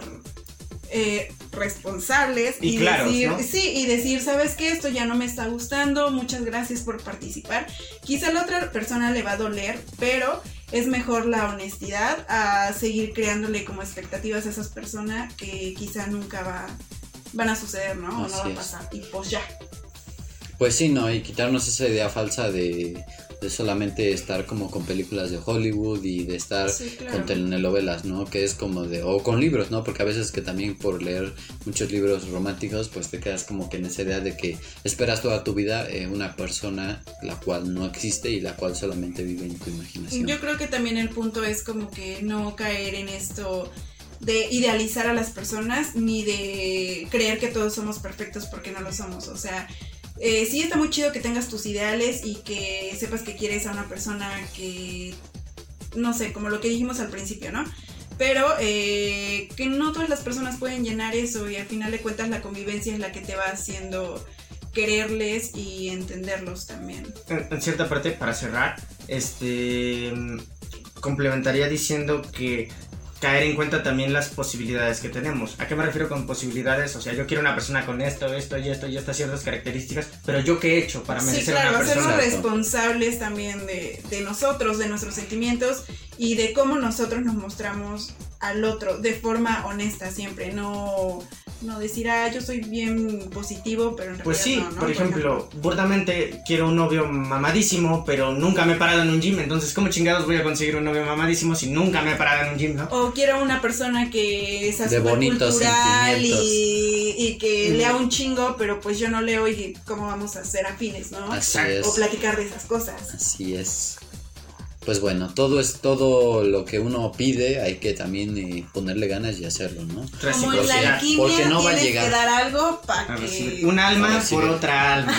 eh, responsables Y claros, decir, ¿no? sí, y decir, ¿sabes qué? Esto ya no me está gustando, muchas gracias por participar. Quizá a la otra persona le va a doler, pero es mejor la honestidad a seguir creándole como expectativas a esas personas que quizá nunca va, van a suceder, ¿no? O no va a pasar. Y pues ya. Pues sí, ¿no? Y quitarnos esa idea falsa de, de solamente estar como con películas de Hollywood y de estar Sí, claro. con telenovelas, ¿no? Que es como de... O con libros, ¿no? Porque a veces que también por leer muchos libros románticos, pues te quedas como que en esa idea de que esperas toda tu vida eh, una persona la cual no existe y la cual solamente vive en tu imaginación. Yo creo que también el punto es como que no caer en esto de idealizar a las personas ni de creer que todos somos perfectos porque no lo somos. O sea, eh, sí está muy chido que tengas tus ideales y que sepas que quieres a una persona que, no sé, como lo que dijimos al principio, ¿no? Pero eh, que no todas las personas pueden llenar eso y al final de cuentas la convivencia es la que te va haciendo quererles y entenderlos también. En, en cierta parte, para cerrar, este. complementaría diciendo que caer en cuenta también las posibilidades que tenemos. ¿A qué me refiero con posibilidades? O sea, yo quiero una persona con esto, esto y esto y estas ciertas características, pero yo qué he hecho para Sí, merecer claro, una hacernos persona. Responsables también de, de nosotros, de nuestros sentimientos y de cómo nosotros nos mostramos al otro de forma honesta siempre, no, no decir, ah, yo soy bien positivo, pero en realidad Pues sí, no, ¿no? por ejemplo, burdamente quiero un novio mamadísimo, pero nunca me he parado en un gym, entonces ¿cómo chingados voy a conseguir un novio mamadísimo si nunca me he parado en un gym, no? O quiero una persona que sea De súper bonitos cultural sentimientos. y, y que Mm. lea un chingo, pero pues yo no leo y cómo vamos a ser afines, ¿no? Así Exacto. es. O platicar de esas cosas. Así es. Pues bueno, todo es todo lo que uno pide, hay que también eh, ponerle ganas y hacerlo, ¿no? Como en la Reciprocidad. alquimia porque no va a tienes llegar. que dar algo para que... Un alma por otra alma.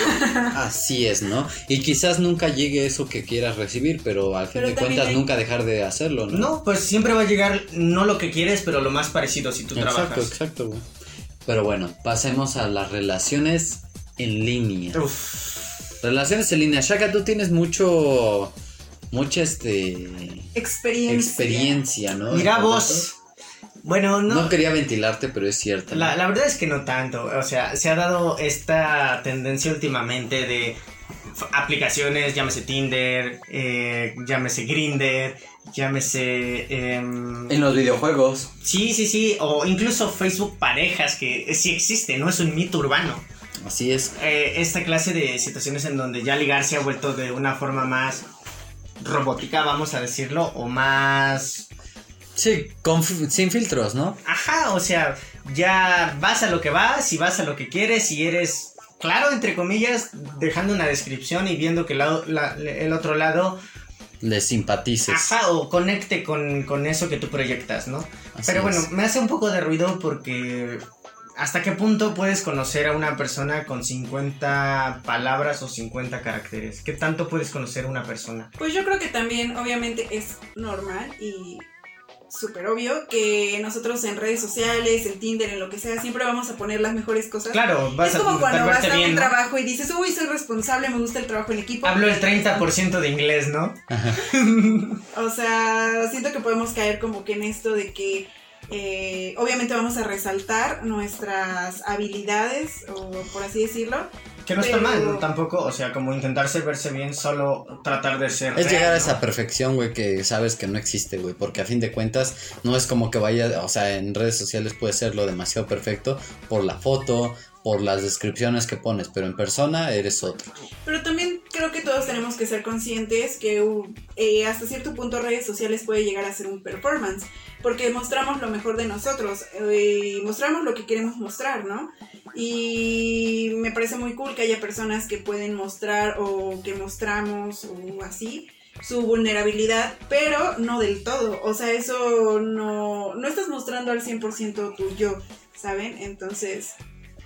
Así es, ¿no? Y quizás nunca llegue eso que quieras recibir, pero al fin Pero de cuentas hay- nunca dejar de hacerlo, ¿no? No, pues siempre va a llegar no lo que quieres, pero lo más parecido si tú exacto, trabajas. exacto, güey. Pero bueno, pasemos a las relaciones en línea. Uf. Relaciones en línea. Shaka, tú tienes mucho. Mucha este. Experiencia. Experiencia, ¿no? Mira vos. Bueno, no. No quería ventilarte, pero es cierto. ¿no? La, la verdad es que no tanto. O sea, se ha dado esta tendencia últimamente de aplicaciones, llámese Tinder, eh, llámese Grinder, llámese. em, En los videojuegos. Sí, sí, sí. O incluso Facebook Parejas, que sí existe, no es un mito urbano. Así es. Eh, esta clase de situaciones en donde ya ligar se ha vuelto de una forma más robótica, vamos a decirlo, o más Sí, con sin filtros, ¿no? Ajá, o sea, ya vas a lo que vas y vas a lo que quieres y eres claro, entre comillas, dejando una descripción y viendo que el, lado- la- el otro lado, Le simpatices. ajá, o conecte con, con eso que tú proyectas, ¿no? Así Pero bueno, es. me hace un poco de ruido porque ¿hasta qué punto puedes conocer a una persona con 50 palabras o 50 caracteres? ¿Qué tanto puedes conocer a una persona? Pues yo creo que también, obviamente, es normal y súper obvio que nosotros en redes sociales, en Tinder, en lo que sea, siempre vamos a poner las mejores cosas. Claro, vas es como cuando vas a bien, un ¿no? trabajo y dices, uy, soy responsable, me gusta el trabajo en equipo. Hablo el 30% de inglés, ¿no? O sea, siento que podemos caer como que en esto de que eh, obviamente vamos a resaltar nuestras habilidades, o por así decirlo. Que no está mal, ¿no? Tampoco, o sea, como intentarse verse bien, solo tratar de ser. Es real, llegar a ¿no? esa perfección, güey, que sabes que no existe, güey, porque a fin de cuentas no es como que vaya, o sea, en redes sociales puede ser lo demasiado perfecto por la foto, por las descripciones que pones, pero en persona eres otro. Pero también creo que todos tenemos que ser conscientes que uh, eh, hasta cierto punto redes sociales puede llegar a ser un performance, porque mostramos lo mejor de nosotros, eh, mostramos lo que queremos mostrar, ¿no? Y me parece muy cool que haya personas que pueden mostrar o que mostramos o así su vulnerabilidad, pero no del todo, o sea, eso no, no estás mostrando al 100% tu yo, ¿saben? Entonces,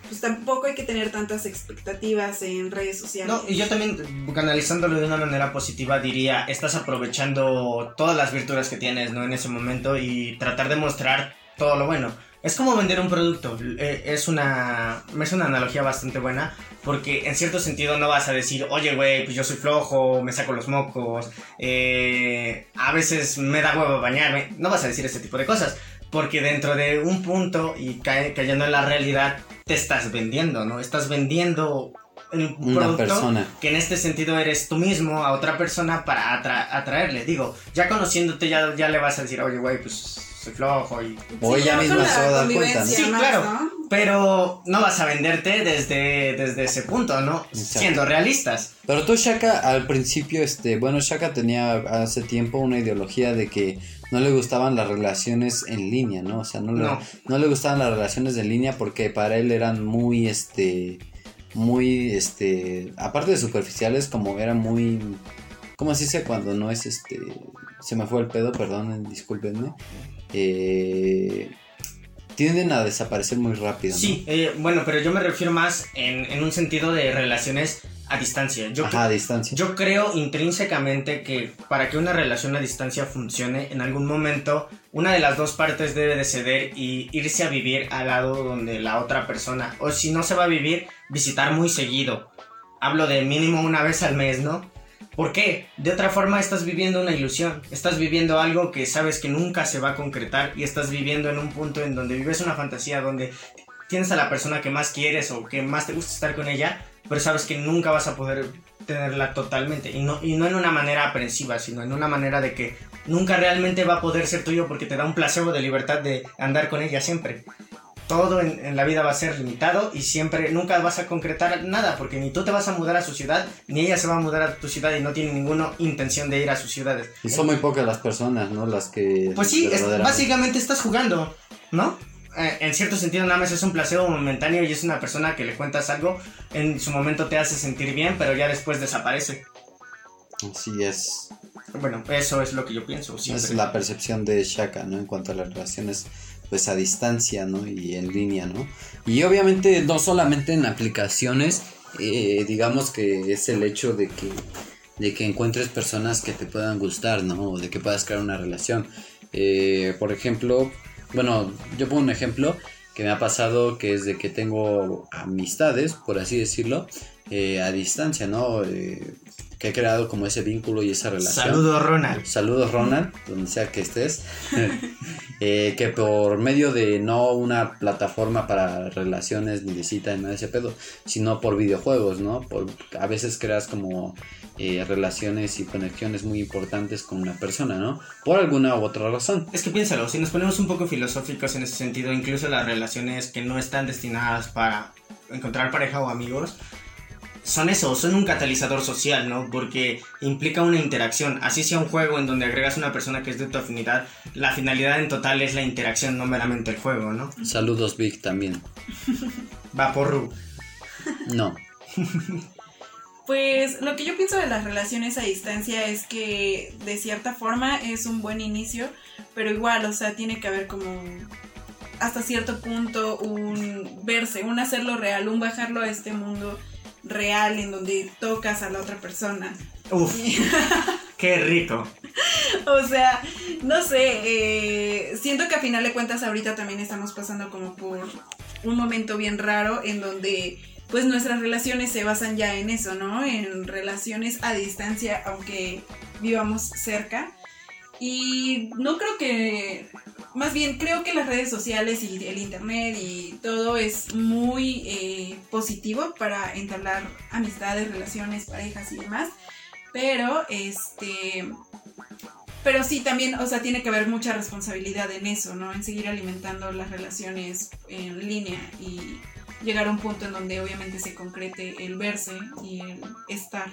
pues tampoco hay que tener tantas expectativas en redes sociales. No, y yo también, canalizándolo de una manera positiva, diría: estás aprovechando todas las virtudes que tienes, ¿no? En ese momento y tratar de mostrar todo lo bueno. Es como vender un producto. eh, Es una, es una analogía bastante buena. Porque en cierto sentido no vas a decir, oye, güey, pues yo soy flojo, me saco los mocos, eh, a veces me da huevo bañarme. No vas a decir ese tipo de cosas. Porque dentro de un punto y cae- cayendo en la realidad, te estás vendiendo, ¿no? Estás vendiendo un Una producto persona. que en este sentido eres tú mismo a otra persona para atra- atraerle. Digo, ya conociéndote ya, ya le vas a decir, oye, güey, pues soy flojo y... O Sí, ella ya misma se va a dar cuenta, ¿no? Sí, claro. ¿no? Pero no vas a venderte desde, desde ese punto, ¿no? Exacto. Siendo realistas. Pero tú, Shaka, al principio, este, bueno, Shaka tenía hace tiempo una ideología de que no le gustaban las relaciones en línea, ¿no? O sea, no le, No. no le gustaban las relaciones en línea porque para él eran muy, este, muy, este, aparte de superficiales, como eran muy, ¿cómo se dice cuando no es, este, se me fue el pedo, perdón, discúlpenme, eh, tienden a desaparecer muy rápido, ¿no? Sí, eh, bueno, pero yo me refiero más en, en un sentido de relaciones a distancia. Yo, Ajá, a distancia. Yo creo intrínsecamente que para que una relación a distancia funcione, en algún momento una de las dos partes debe de ceder y irse a vivir al lado donde la otra persona, o si no se va a vivir, visitar muy seguido. Hablo de mínimo una vez al mes, ¿no? ¿Por qué? De otra forma estás viviendo una ilusión, estás viviendo algo que sabes que nunca se va a concretar y estás viviendo en un punto en donde vives una fantasía donde tienes a la persona que más quieres o que más te gusta estar con ella, pero sabes que nunca vas a poder tenerla totalmente. Y no, y no en una manera aprensiva, sino en una manera de que nunca realmente va a poder ser tuyo porque te da un placebo de libertad de andar con ella siempre. Todo en, en la vida va a ser limitado y siempre, nunca vas a concretar nada porque ni tú te vas a mudar a su ciudad, ni ella se va a mudar a tu ciudad y no tiene ninguna intención de ir a sus ciudades. Y son muy pocas las personas, ¿no? Las que... Pues sí, es- básicamente estás jugando, ¿no? Eh, en cierto sentido nada más es un placebo momentáneo y es una persona que le cuentas algo, en su momento te hace sentir bien, pero ya después desaparece. Así es. Bueno, eso es lo que yo pienso siempre. Es la percepción de Shaka, ¿no? En cuanto a las relaciones, pues a distancia, ¿no? Y en línea, ¿no? Y obviamente no solamente en aplicaciones, eh, digamos que es el hecho de que, de que encuentres personas que te puedan gustar, ¿no? O de que puedas crear una relación. Eh, por ejemplo, bueno, yo pongo un ejemplo. que me ha pasado que es de que tengo amistades, por así decirlo, eh, a distancia, ¿no? Eh, que he creado como ese vínculo y esa relación. Saludos, Ronald. Saludos, Ronald, donde sea que estés. Eh, que por medio de no una plataforma para relaciones ni de cita ni nada de ese pedo, sino por videojuegos, ¿no? Por, a veces creas como eh, relaciones y conexiones muy importantes con una persona, ¿no? Por alguna u otra razón. Es que piénsalo, si nos ponemos un poco filosóficos en ese sentido, incluso las relaciones que no están destinadas para encontrar pareja o amigos, son eso, son un catalizador social, ¿no? Porque implica una interacción. Así sea un juego en donde agregas una persona que es de tu afinidad, la finalidad en total es la interacción, no meramente el juego, ¿no? Saludos, Vic, también. Va por No. Pues lo que yo pienso de las relaciones a distancia es que de cierta forma es un buen inicio, pero igual, o sea, tiene que haber como hasta cierto punto un verse, un hacerlo real, un bajarlo a este mundo real en donde tocas a la otra persona. Uf, qué rico. O sea, no sé, eh, siento que a final de cuentas ahorita también estamos pasando como por un momento bien raro en donde pues nuestras relaciones se basan ya en eso, ¿no? En relaciones a distancia, aunque vivamos cerca. Y no creo que, más bien creo que las redes sociales y el internet y todo es muy eh, positivo para entablar amistades, relaciones, parejas y demás. Pero, este, pero sí, también, o sea, tiene que haber mucha responsabilidad en eso, ¿no? En seguir alimentando las relaciones en línea y llegar a un punto en donde obviamente se concrete el verse y el estar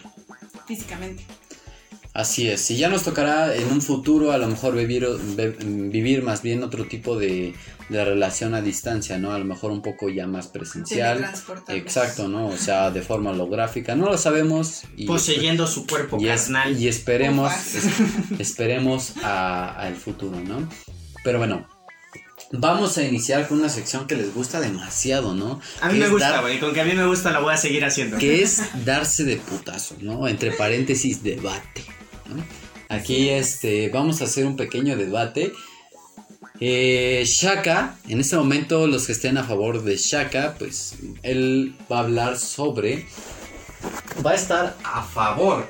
físicamente. Así es, y ya nos tocará en un futuro a lo mejor vivir, vivir más bien otro tipo de, de, relación a distancia, ¿no? A lo mejor un poco ya más presencial. Exacto, ¿no? O sea, de forma holográfica, no lo sabemos. Y Poseyendo su cuerpo y, carnal. y esperemos, esperemos al futuro, ¿no? Pero bueno, Vamos a iniciar con una sección que les gusta demasiado, ¿no? A mí me gusta, güey. Con que a mí me gusta la voy a seguir haciendo. Que es darse de putazo, ¿no? Entre paréntesis, debate. Aquí este, vamos a hacer un pequeño debate. Eh, Shaka, en este momento los que estén a favor de Shaka, pues él va a hablar sobre... Va a estar a favor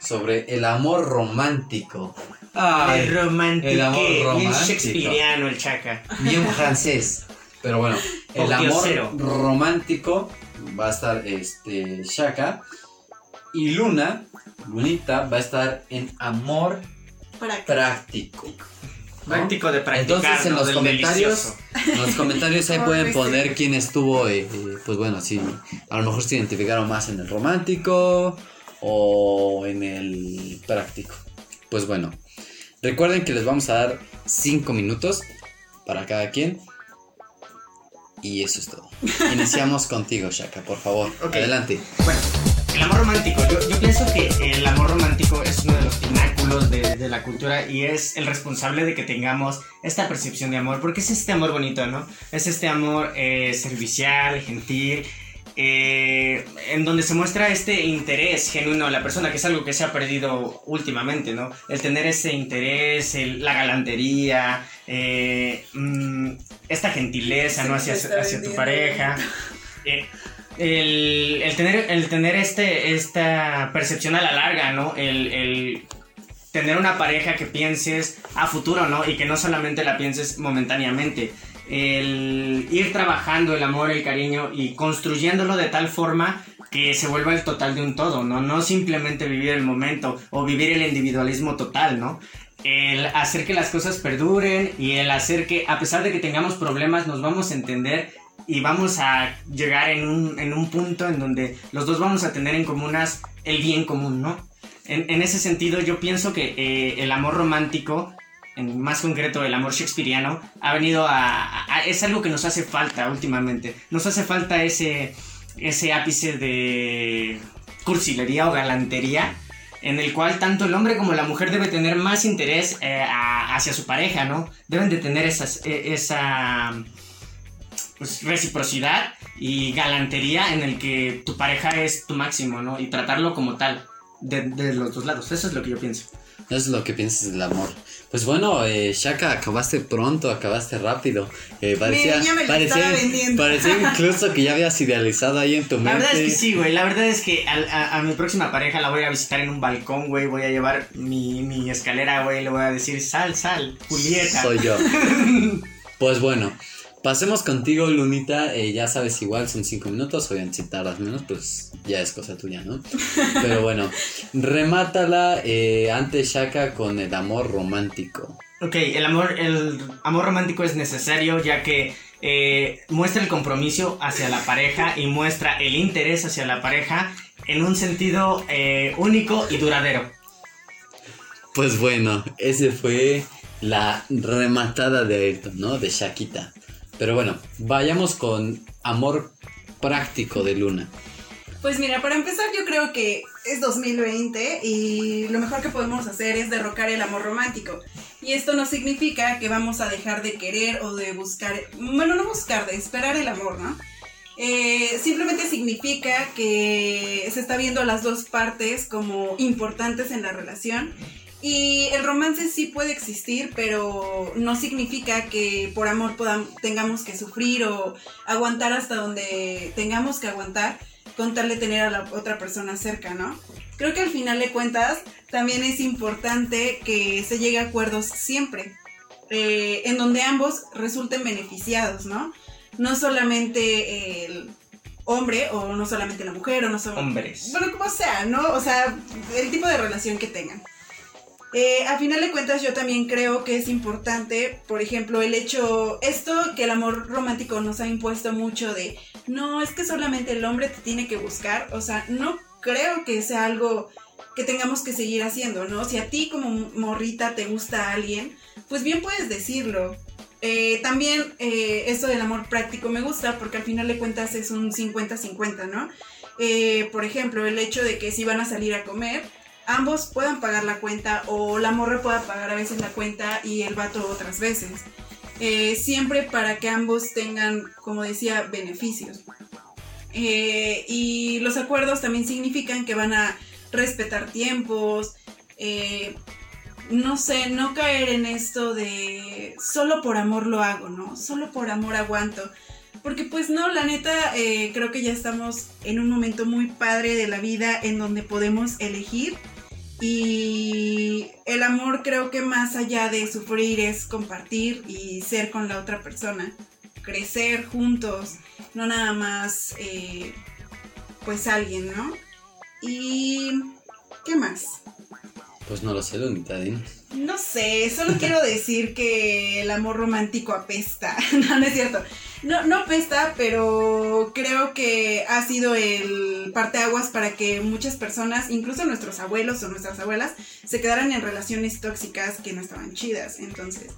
sobre el amor romántico. el romántico. El amor romántico. Bien el Shaka. Bien francés. Pero bueno, el amor romántico va a estar este Shaka. Y Luna Lunita va a estar en amor práctico. Práctico de practicar. Entonces en los comentarios, en los comentarios ahí pueden poner quién estuvo, eh, eh, pues bueno, si a lo mejor se identificaron más en el romántico o en el práctico. Pues bueno, recuerden que les vamos a dar 5 minutos para cada quien. Y eso es todo. Iniciamos contigo, Shaka, por favor. Adelante. Bueno. El amor romántico. Yo, pienso que el amor romántico es uno de los pináculos de, la cultura y es el responsable de que tengamos esta percepción de amor, porque es este amor bonito, ¿no? Es este amor eh, servicial, gentil, eh, en donde se muestra este interés genuino a la persona, que es algo que se ha perdido últimamente, ¿no? El tener ese interés, la galantería, eh, mm, esta gentileza, ¿no? Hacia, hacia tu pareja el, el, tener, el tener este, esta percepción a la larga, ¿no? El, el, tener una pareja que pienses a futuro, ¿no? Y que no solamente la pienses momentáneamente. El ir trabajando el amor, el cariño y construyéndolo de tal forma que se vuelva el total de un todo, ¿no? No simplemente vivir el momento o vivir el individualismo total, ¿no? El hacer que las cosas perduren y el hacer que, a pesar de que tengamos problemas, nos vamos a entender y vamos a llegar en un, en un punto en donde los dos vamos a tener en comunas el bien común, ¿no? En, en ese sentido yo pienso que eh, el amor romántico, en más concreto el amor shakespeariano, ha venido a, es algo que nos hace falta últimamente. Nos hace falta ese, ese ápice de cursilería o galantería en el cual tanto el hombre como la mujer debe tener más interés eh, hacia su pareja, ¿no? Deben de tener esas, e, esa pues, reciprocidad y galantería en el que tu pareja es tu máximo, ¿no? Y tratarlo como tal, de, los dos lados. Eso es lo que yo pienso. Eso es lo que piensas del amor. Pues bueno, eh, Shaka, acabaste pronto, acabaste rápido. Eh, parecía, ya me lo parecía, estaba vendiendo. parecía incluso que ya habías idealizado ahí en tu mente. La verdad es que sí, güey. La verdad es que a, a- a mi próxima pareja la voy a visitar en un balcón, güey. Voy a llevar mi, mi escalera, güey. Le voy a decir, sal, sal, Julieta. Soy yo. pues bueno, pasemos contigo, Lunita. Eh, ya sabes, igual son cinco minutos. Obviamente, si tardas menos, pues ya es cosa tuya, ¿no? Pero bueno, remátala eh, ante Shaka con el amor romántico. Ok, el amor, el amor romántico es necesario ya que eh, muestra el compromiso hacia la pareja y muestra el interés hacia la pareja en un sentido eh, único y duradero. Pues bueno, ese fue la rematada de Ayrton, ¿no? De Shakita. Pero bueno, vayamos con amor práctico de Luna. Pues mira, para empezar yo creo que es 2020 y lo mejor que podemos hacer es derrocar el amor romántico. Y esto no significa que vamos a dejar de querer o de buscar, bueno, no buscar, de esperar el amor, ¿no? Eh, simplemente significa que se está viendo las dos partes como importantes en la relación. Y el romance sí puede existir, pero no significa que por amor podam- tengamos que sufrir o aguantar hasta donde tengamos que aguantar con tal de tener a la otra persona cerca, ¿no? Creo que al final de cuentas también es importante que se llegue a acuerdos siempre, eh, en donde ambos resulten beneficiados, ¿no? No solamente el hombre o no solamente la mujer o no solo... Hombres. Bueno, como sea, ¿no? O sea, el tipo de relación que tengan. Eh, a final de cuentas yo también creo que es importante, por ejemplo, el hecho, esto que el amor romántico nos ha impuesto mucho de, no, es que solamente el hombre te tiene que buscar, o sea, no creo que sea algo que tengamos que seguir haciendo, ¿no? Si a ti como morrita te gusta alguien, pues bien puedes decirlo. Eh, también eh, esto del amor práctico me gusta porque al final de cuentas es un 50-50, ¿no? Por ejemplo, el hecho de que si van a salir a comer, ambos puedan pagar la cuenta o la morra pueda pagar a veces la cuenta y el vato otras veces. Eh, siempre para que ambos tengan, como decía, beneficios. Eh, y los acuerdos también significan que van a respetar tiempos, eh, no sé, no caer en esto de solo por amor lo hago, ¿no? Solo por amor aguanto. Porque pues no, la neta, creo que ya estamos en un momento muy padre de la vida en donde podemos elegir. Y el amor creo que más allá de sufrir es compartir y ser con la otra persona. Crecer juntos, no nada más eh, pues alguien, ¿no? Y... ¿Qué más? Pues no lo sé, Lunita, dinos. No sé, solo quiero decir que el amor romántico apesta. No, no es cierto. No, no apesta, pero creo que ha sido el parteaguas para que muchas personas, incluso nuestros abuelos o nuestras abuelas, se quedaran en relaciones tóxicas que no estaban chidas. Entonces,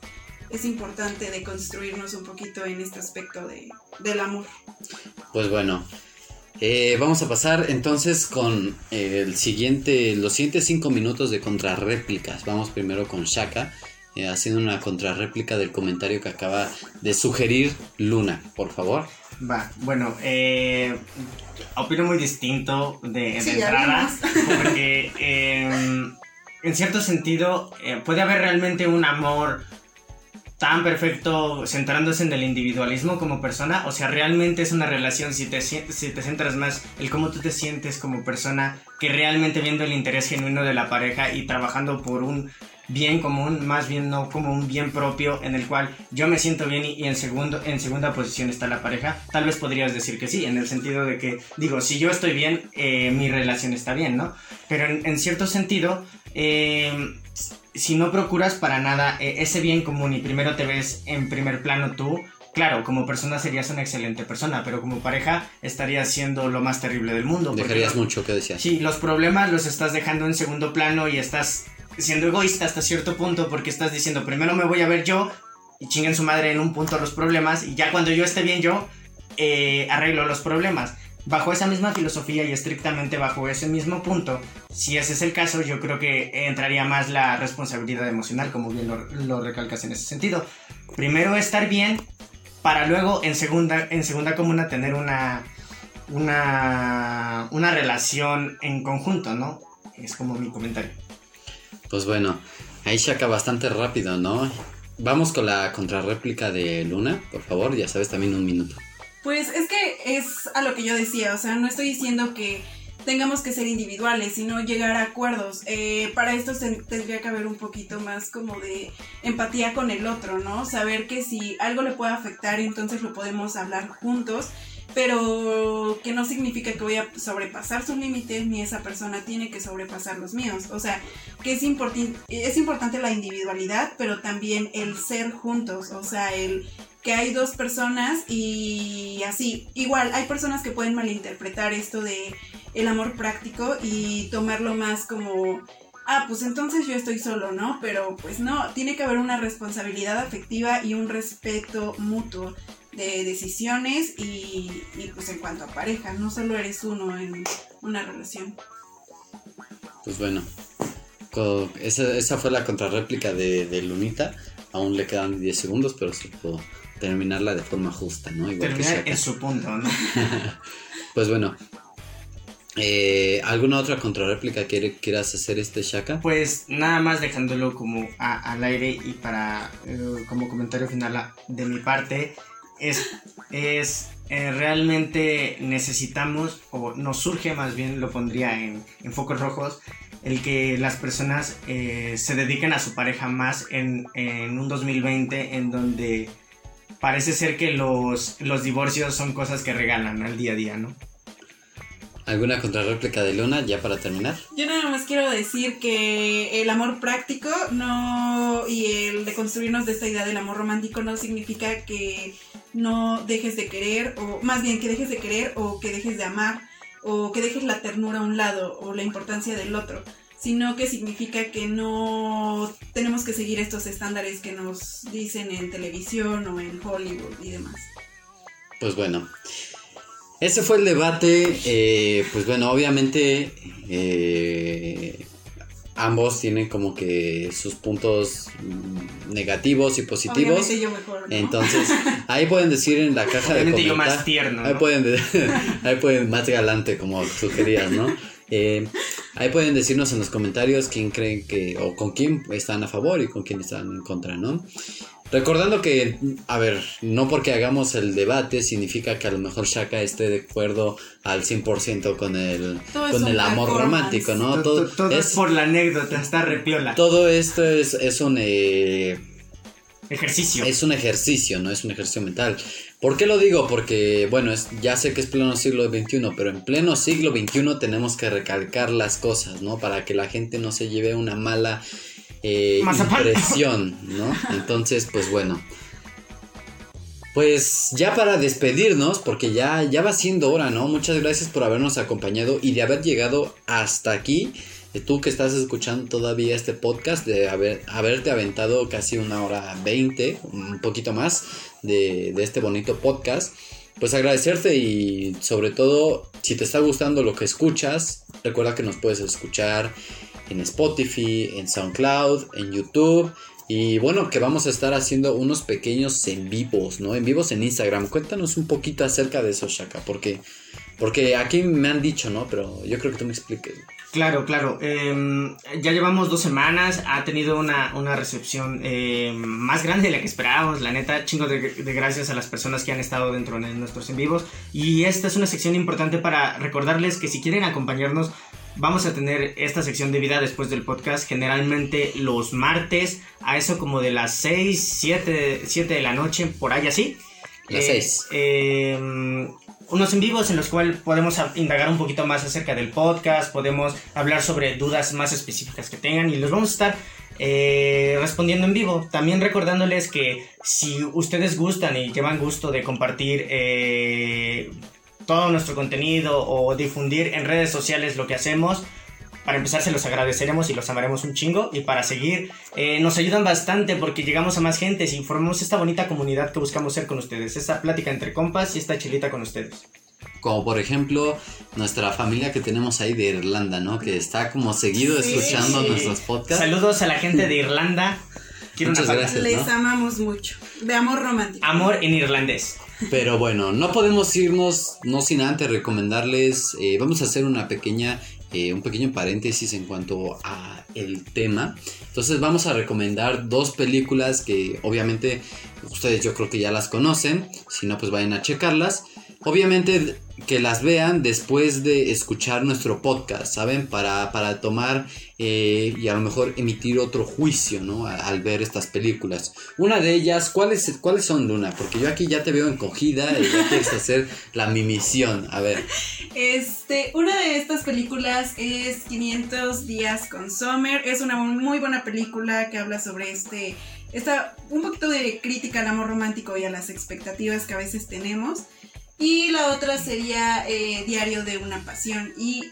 es importante de construirnos un poquito en este aspecto de, del amor. Pues bueno, eh, vamos a pasar entonces con el siguiente, los siguientes cinco minutos de contrarréplicas. Vamos primero con Shaka, eh, haciendo una contrarréplica del comentario que acaba de sugerir Luna, por favor. Va, bueno, eh, opino muy distinto de, de Sí, entrada, porque eh, en cierto sentido eh, puede haber realmente un amor tan perfecto centrándose en el individualismo como persona, o sea, realmente es una relación si te, si te centras más en cómo tú te sientes como persona que realmente viendo el interés genuino de la pareja y trabajando por un bien común, más bien no como un bien propio en el cual yo me siento bien y, y en, segundo, en segunda posición está la pareja, tal vez podrías decir que sí, en el sentido de que, digo, si yo estoy bien, eh, mi relación está bien, ¿no? Pero en, en cierto sentido, eh, si no procuras para nada eh, ese bien común y primero te ves en primer plano tú, claro, como persona serías una excelente persona, pero como pareja estarías siendo lo más terrible del mundo. porque Dejarías no- mucho que decías. Sí, los problemas los estás dejando en segundo plano y estás siendo egoísta hasta cierto punto porque estás diciendo primero me voy a ver yo y chinguen su madre en un punto los problemas y ya cuando yo esté bien yo eh, arreglo los problemas. Bajo esa misma filosofía y estrictamente bajo ese mismo punto, si ese es el caso, yo creo que entraría más la responsabilidad emocional, como bien lo, lo recalcas en ese sentido. Primero estar bien para luego en segunda, en segunda comuna tener una, una, una relación en conjunto, ¿no? Es como mi comentario. Pues bueno, ahí saca bastante rápido, ¿no? Vamos con la contrarréplica de Luna, por favor, ya sabes, también un minuto. Pues es que es a lo que yo decía, o sea, no estoy diciendo que tengamos que ser individuales, sino llegar a acuerdos. Eh, para esto tendría que haber un poquito más como de empatía con el otro, ¿no? Saber que si algo le puede afectar, entonces lo podemos hablar juntos, pero que no significa que voy a sobrepasar sus límites ni esa persona tiene que sobrepasar los míos. O sea, que es, es importante la individualidad, pero también el ser juntos, o sea, el que hay dos personas y así. Igual, hay personas que pueden malinterpretar esto de el amor práctico y tomarlo más como, ah, pues entonces yo estoy solo, ¿no? Pero pues no, tiene que haber una responsabilidad afectiva y un respeto mutuo de decisiones y, pues en cuanto a pareja, no solo eres uno en una relación. Pues bueno, esa, esa fue la contrarréplica de, de Lunita. Aún le quedan 10 segundos, pero sí puedo terminarla de forma justa, ¿no? Igual Terminar en su punto, ¿no? pues bueno. Eh, ¿Alguna otra contrarréplica que quieras hacer este Shaka? Pues nada más dejándolo como al aire y para eh, como comentario final de mi parte es, es eh, realmente necesitamos o nos surge más bien lo pondría en, en focos rojos el que las personas se dediquen a su pareja más en, en un 2020 en donde parece ser que los, los divorcios son cosas que regalan al día a día, ¿no? ¿Alguna contrarréplica de Luna ya para terminar? Yo nada más quiero decir que el amor práctico no y el de construirnos de esta idea del amor romántico no significa que no dejes de querer o más bien que dejes de querer o que dejes de amar o que dejes la ternura a un lado o la importancia del otro sino que significa que no tenemos que seguir estos estándares que nos dicen en televisión o en Hollywood y demás. Pues bueno, ese fue el debate. Eh, pues bueno, obviamente eh, ambos tienen como que sus puntos negativos y positivos. Yo mejor, Entonces, ahí pueden decir en la caja de comentarios. más tierno. Ahí, pueden, ahí pueden, más galante, como sugerías, ¿no? Eh, ahí pueden decirnos en los comentarios quién creen que, o con quién están a favor y con quién están en contra, ¿no? Recordando que, a ver, no porque hagamos el debate significa que a lo mejor Shaka esté de acuerdo al 100% con el, con el amor romántico, ¿no? Todo, es por la anécdota, está repiola. Todo esto es, es un... Eh, ejercicio. Es un ejercicio, no es un ejercicio mental. ¿Por qué lo digo? Porque, bueno, es, ya sé que es pleno siglo XXI, pero en pleno siglo XXI tenemos que recalcar las cosas, ¿no? Para que la gente no se lleve una mala eh, impresión, ¿no? Entonces, pues bueno. Pues ya para despedirnos, porque ya, ya va siendo hora, ¿no? Muchas gracias por habernos acompañado y de haber llegado hasta aquí tú que estás escuchando todavía este podcast, de haber, haberte aventado casi una hora veinte, un poquito más de, este bonito podcast, pues agradecerte y sobre todo, si te está gustando lo que escuchas, recuerda que nos puedes escuchar en Spotify, en SoundCloud, en YouTube. Y bueno, que vamos a estar haciendo unos pequeños en vivos, ¿no? En vivos en Instagram. Cuéntanos un poquito acerca de eso, Shaka, porque, porque aquí me han dicho, ¿no? Pero yo creo que tú me expliques. Claro, claro. Em, ya llevamos dos semanas, ha tenido una, recepción em, más grande de la que esperábamos, la neta, chingo de, gracias a las personas que han estado dentro de nuestros en vivos. Y esta es una sección importante para recordarles que si quieren acompañarnos, vamos a tener esta sección de vida después del podcast, generalmente los martes, a eso como de las 6, 7, 7 de la noche, por ahí así. Las 6. Eh, unos en vivos en los cuales podemos indagar un poquito más acerca del podcast, podemos hablar sobre dudas más específicas que tengan y los vamos a estar eh, respondiendo en vivo. También recordándoles que si ustedes gustan y llevan gusto de compartir eh, todo nuestro contenido o difundir en redes sociales lo que hacemos, para empezar, se los agradeceremos y los amaremos un chingo. Y para seguir, eh, nos ayudan bastante porque llegamos a más gente y formamos esta bonita comunidad que buscamos ser con ustedes. Esta plática entre compas y esta chilita con ustedes. Como por ejemplo, nuestra familia que tenemos ahí de Irlanda, ¿no? Que está como seguido escuchando nuestros podcasts. Saludos a la gente de Irlanda. Muchas gracias. Les amamos mucho. De amor romántico. Amor en irlandés. Pero bueno, no podemos irnos no sin antes recomendarles. Eh, vamos a hacer una pequeña eh, un pequeño paréntesis en cuanto a el tema. Entonces vamos a recomendar dos películas que obviamente ustedes yo creo que ya las conocen. Si no, pues vayan a checarlas. Obviamente que las vean después de escuchar nuestro podcast, ¿saben? Para, para tomar eh, y a lo mejor emitir otro juicio, ¿no? al ver estas películas. Una de ellas, ¿cuáles, ¿cuáles son, Luna? Porque yo aquí ya te veo encogida y ya quieres hacer la mimisión. A ver. Este, una de estas películas es 500 días con Summer. Es una muy buena película que habla sobre este... Está un poquito de crítica al amor romántico y a las expectativas que a veces tenemos. Y la otra sería eh, Diario de una Pasión. Y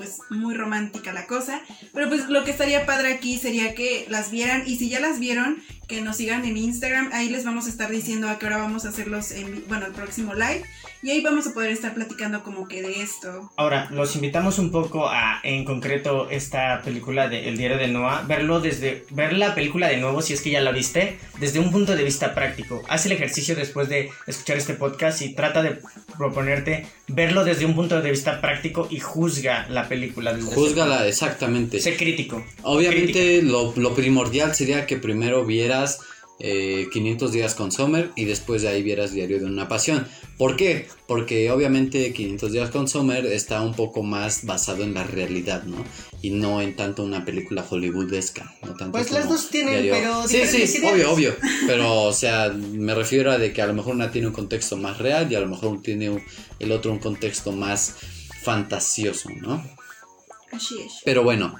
pues muy romántica la cosa. Pero pues lo que estaría padre aquí sería que las vieran. Y si ya las vieron, que nos sigan en Instagram. Ahí les vamos a estar diciendo a qué hora vamos a hacerlos en, bueno, el próximo live. Y ahí vamos a poder estar platicando como que de esto. Ahora, los invitamos un poco a, en concreto, esta película de El diario de Noah, verlo desde, ver la película de nuevo, si es que ya la viste, desde un punto de vista práctico. Haz el ejercicio después de escuchar este podcast y trata de proponerte verlo desde un punto de vista práctico y juzga la película. Júzgala, exactamente. Sé crítico. Obviamente lo, lo primordial sería que primero vieras 500 eh, días con Summer y después de ahí vieras Diario de una Pasión. ¿Por qué? Porque obviamente 500 días con Summer está un poco más basado en la realidad, ¿no? Y no en tanto una película hollywoodesca. No tanto pues las dos tienen, pero... Sí, sí, obvio, obvio. Pero, o sea, me refiero a de que a lo mejor una tiene un contexto más real y a lo mejor tiene el otro un contexto más fantasioso, ¿no? Así es. Pero bueno,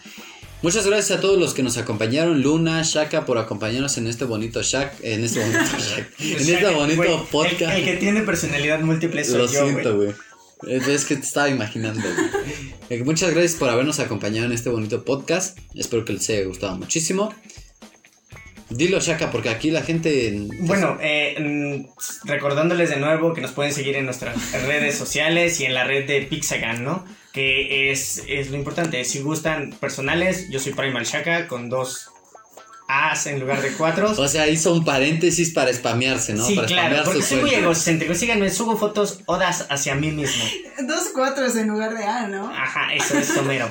Muchas gracias a todos los que nos acompañaron, Luna, Shaka, por acompañarnos en este bonito Shak, en este bonito en este bonito podcast. El, que tiene personalidad múltiple soy Lo siento, güey. Es que te estaba imaginando. Eh, muchas gracias por habernos acompañado en este bonito podcast. Espero que les haya gustado muchísimo. Dilo, Shaka, porque aquí la gente. Bueno, eh, recordándoles de nuevo que nos pueden seguir en nuestras redes sociales y en la red de Pixagan, ¿no? que es, lo importante. Si gustan personales, yo soy Primal Shaka con dos A's en lugar de cuatro. O sea, hizo un paréntesis para spamearse, ¿no? Sí, para claro, porque soy muy egocéntrico. Síganme, subo fotos odas hacia mí mismo. Dos cuatros en lugar de A, ¿no? Ajá, eso es somero.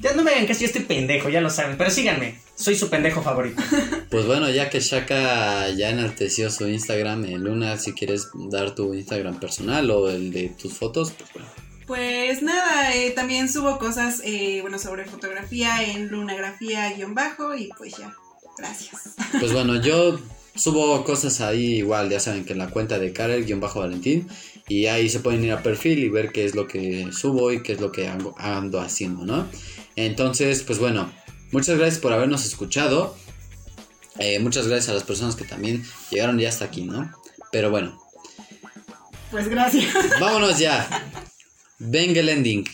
Ya no me hagan caso, yo estoy pendejo, ya lo saben. Pero síganme, soy su pendejo favorito. Pues bueno, ya que Shaka ya enalteció su Instagram, en Luna, si quieres dar tu Instagram personal o el de tus fotos, pues bueno. Pues nada, eh, también subo cosas, eh, bueno, sobre fotografía en lunagrafía-bajo y pues ya, gracias. Pues bueno, yo subo cosas ahí igual, ya saben que en la cuenta de Karel-Valentín y ahí se pueden ir a perfil y ver qué es lo que subo y qué es lo que ando, haciendo, ¿no? Entonces, pues bueno, muchas gracias por habernos escuchado. Eh, muchas gracias a las personas que también llegaron ya hasta aquí, ¿no? Pero bueno. Pues gracias. Vámonos ya. Venga el ending.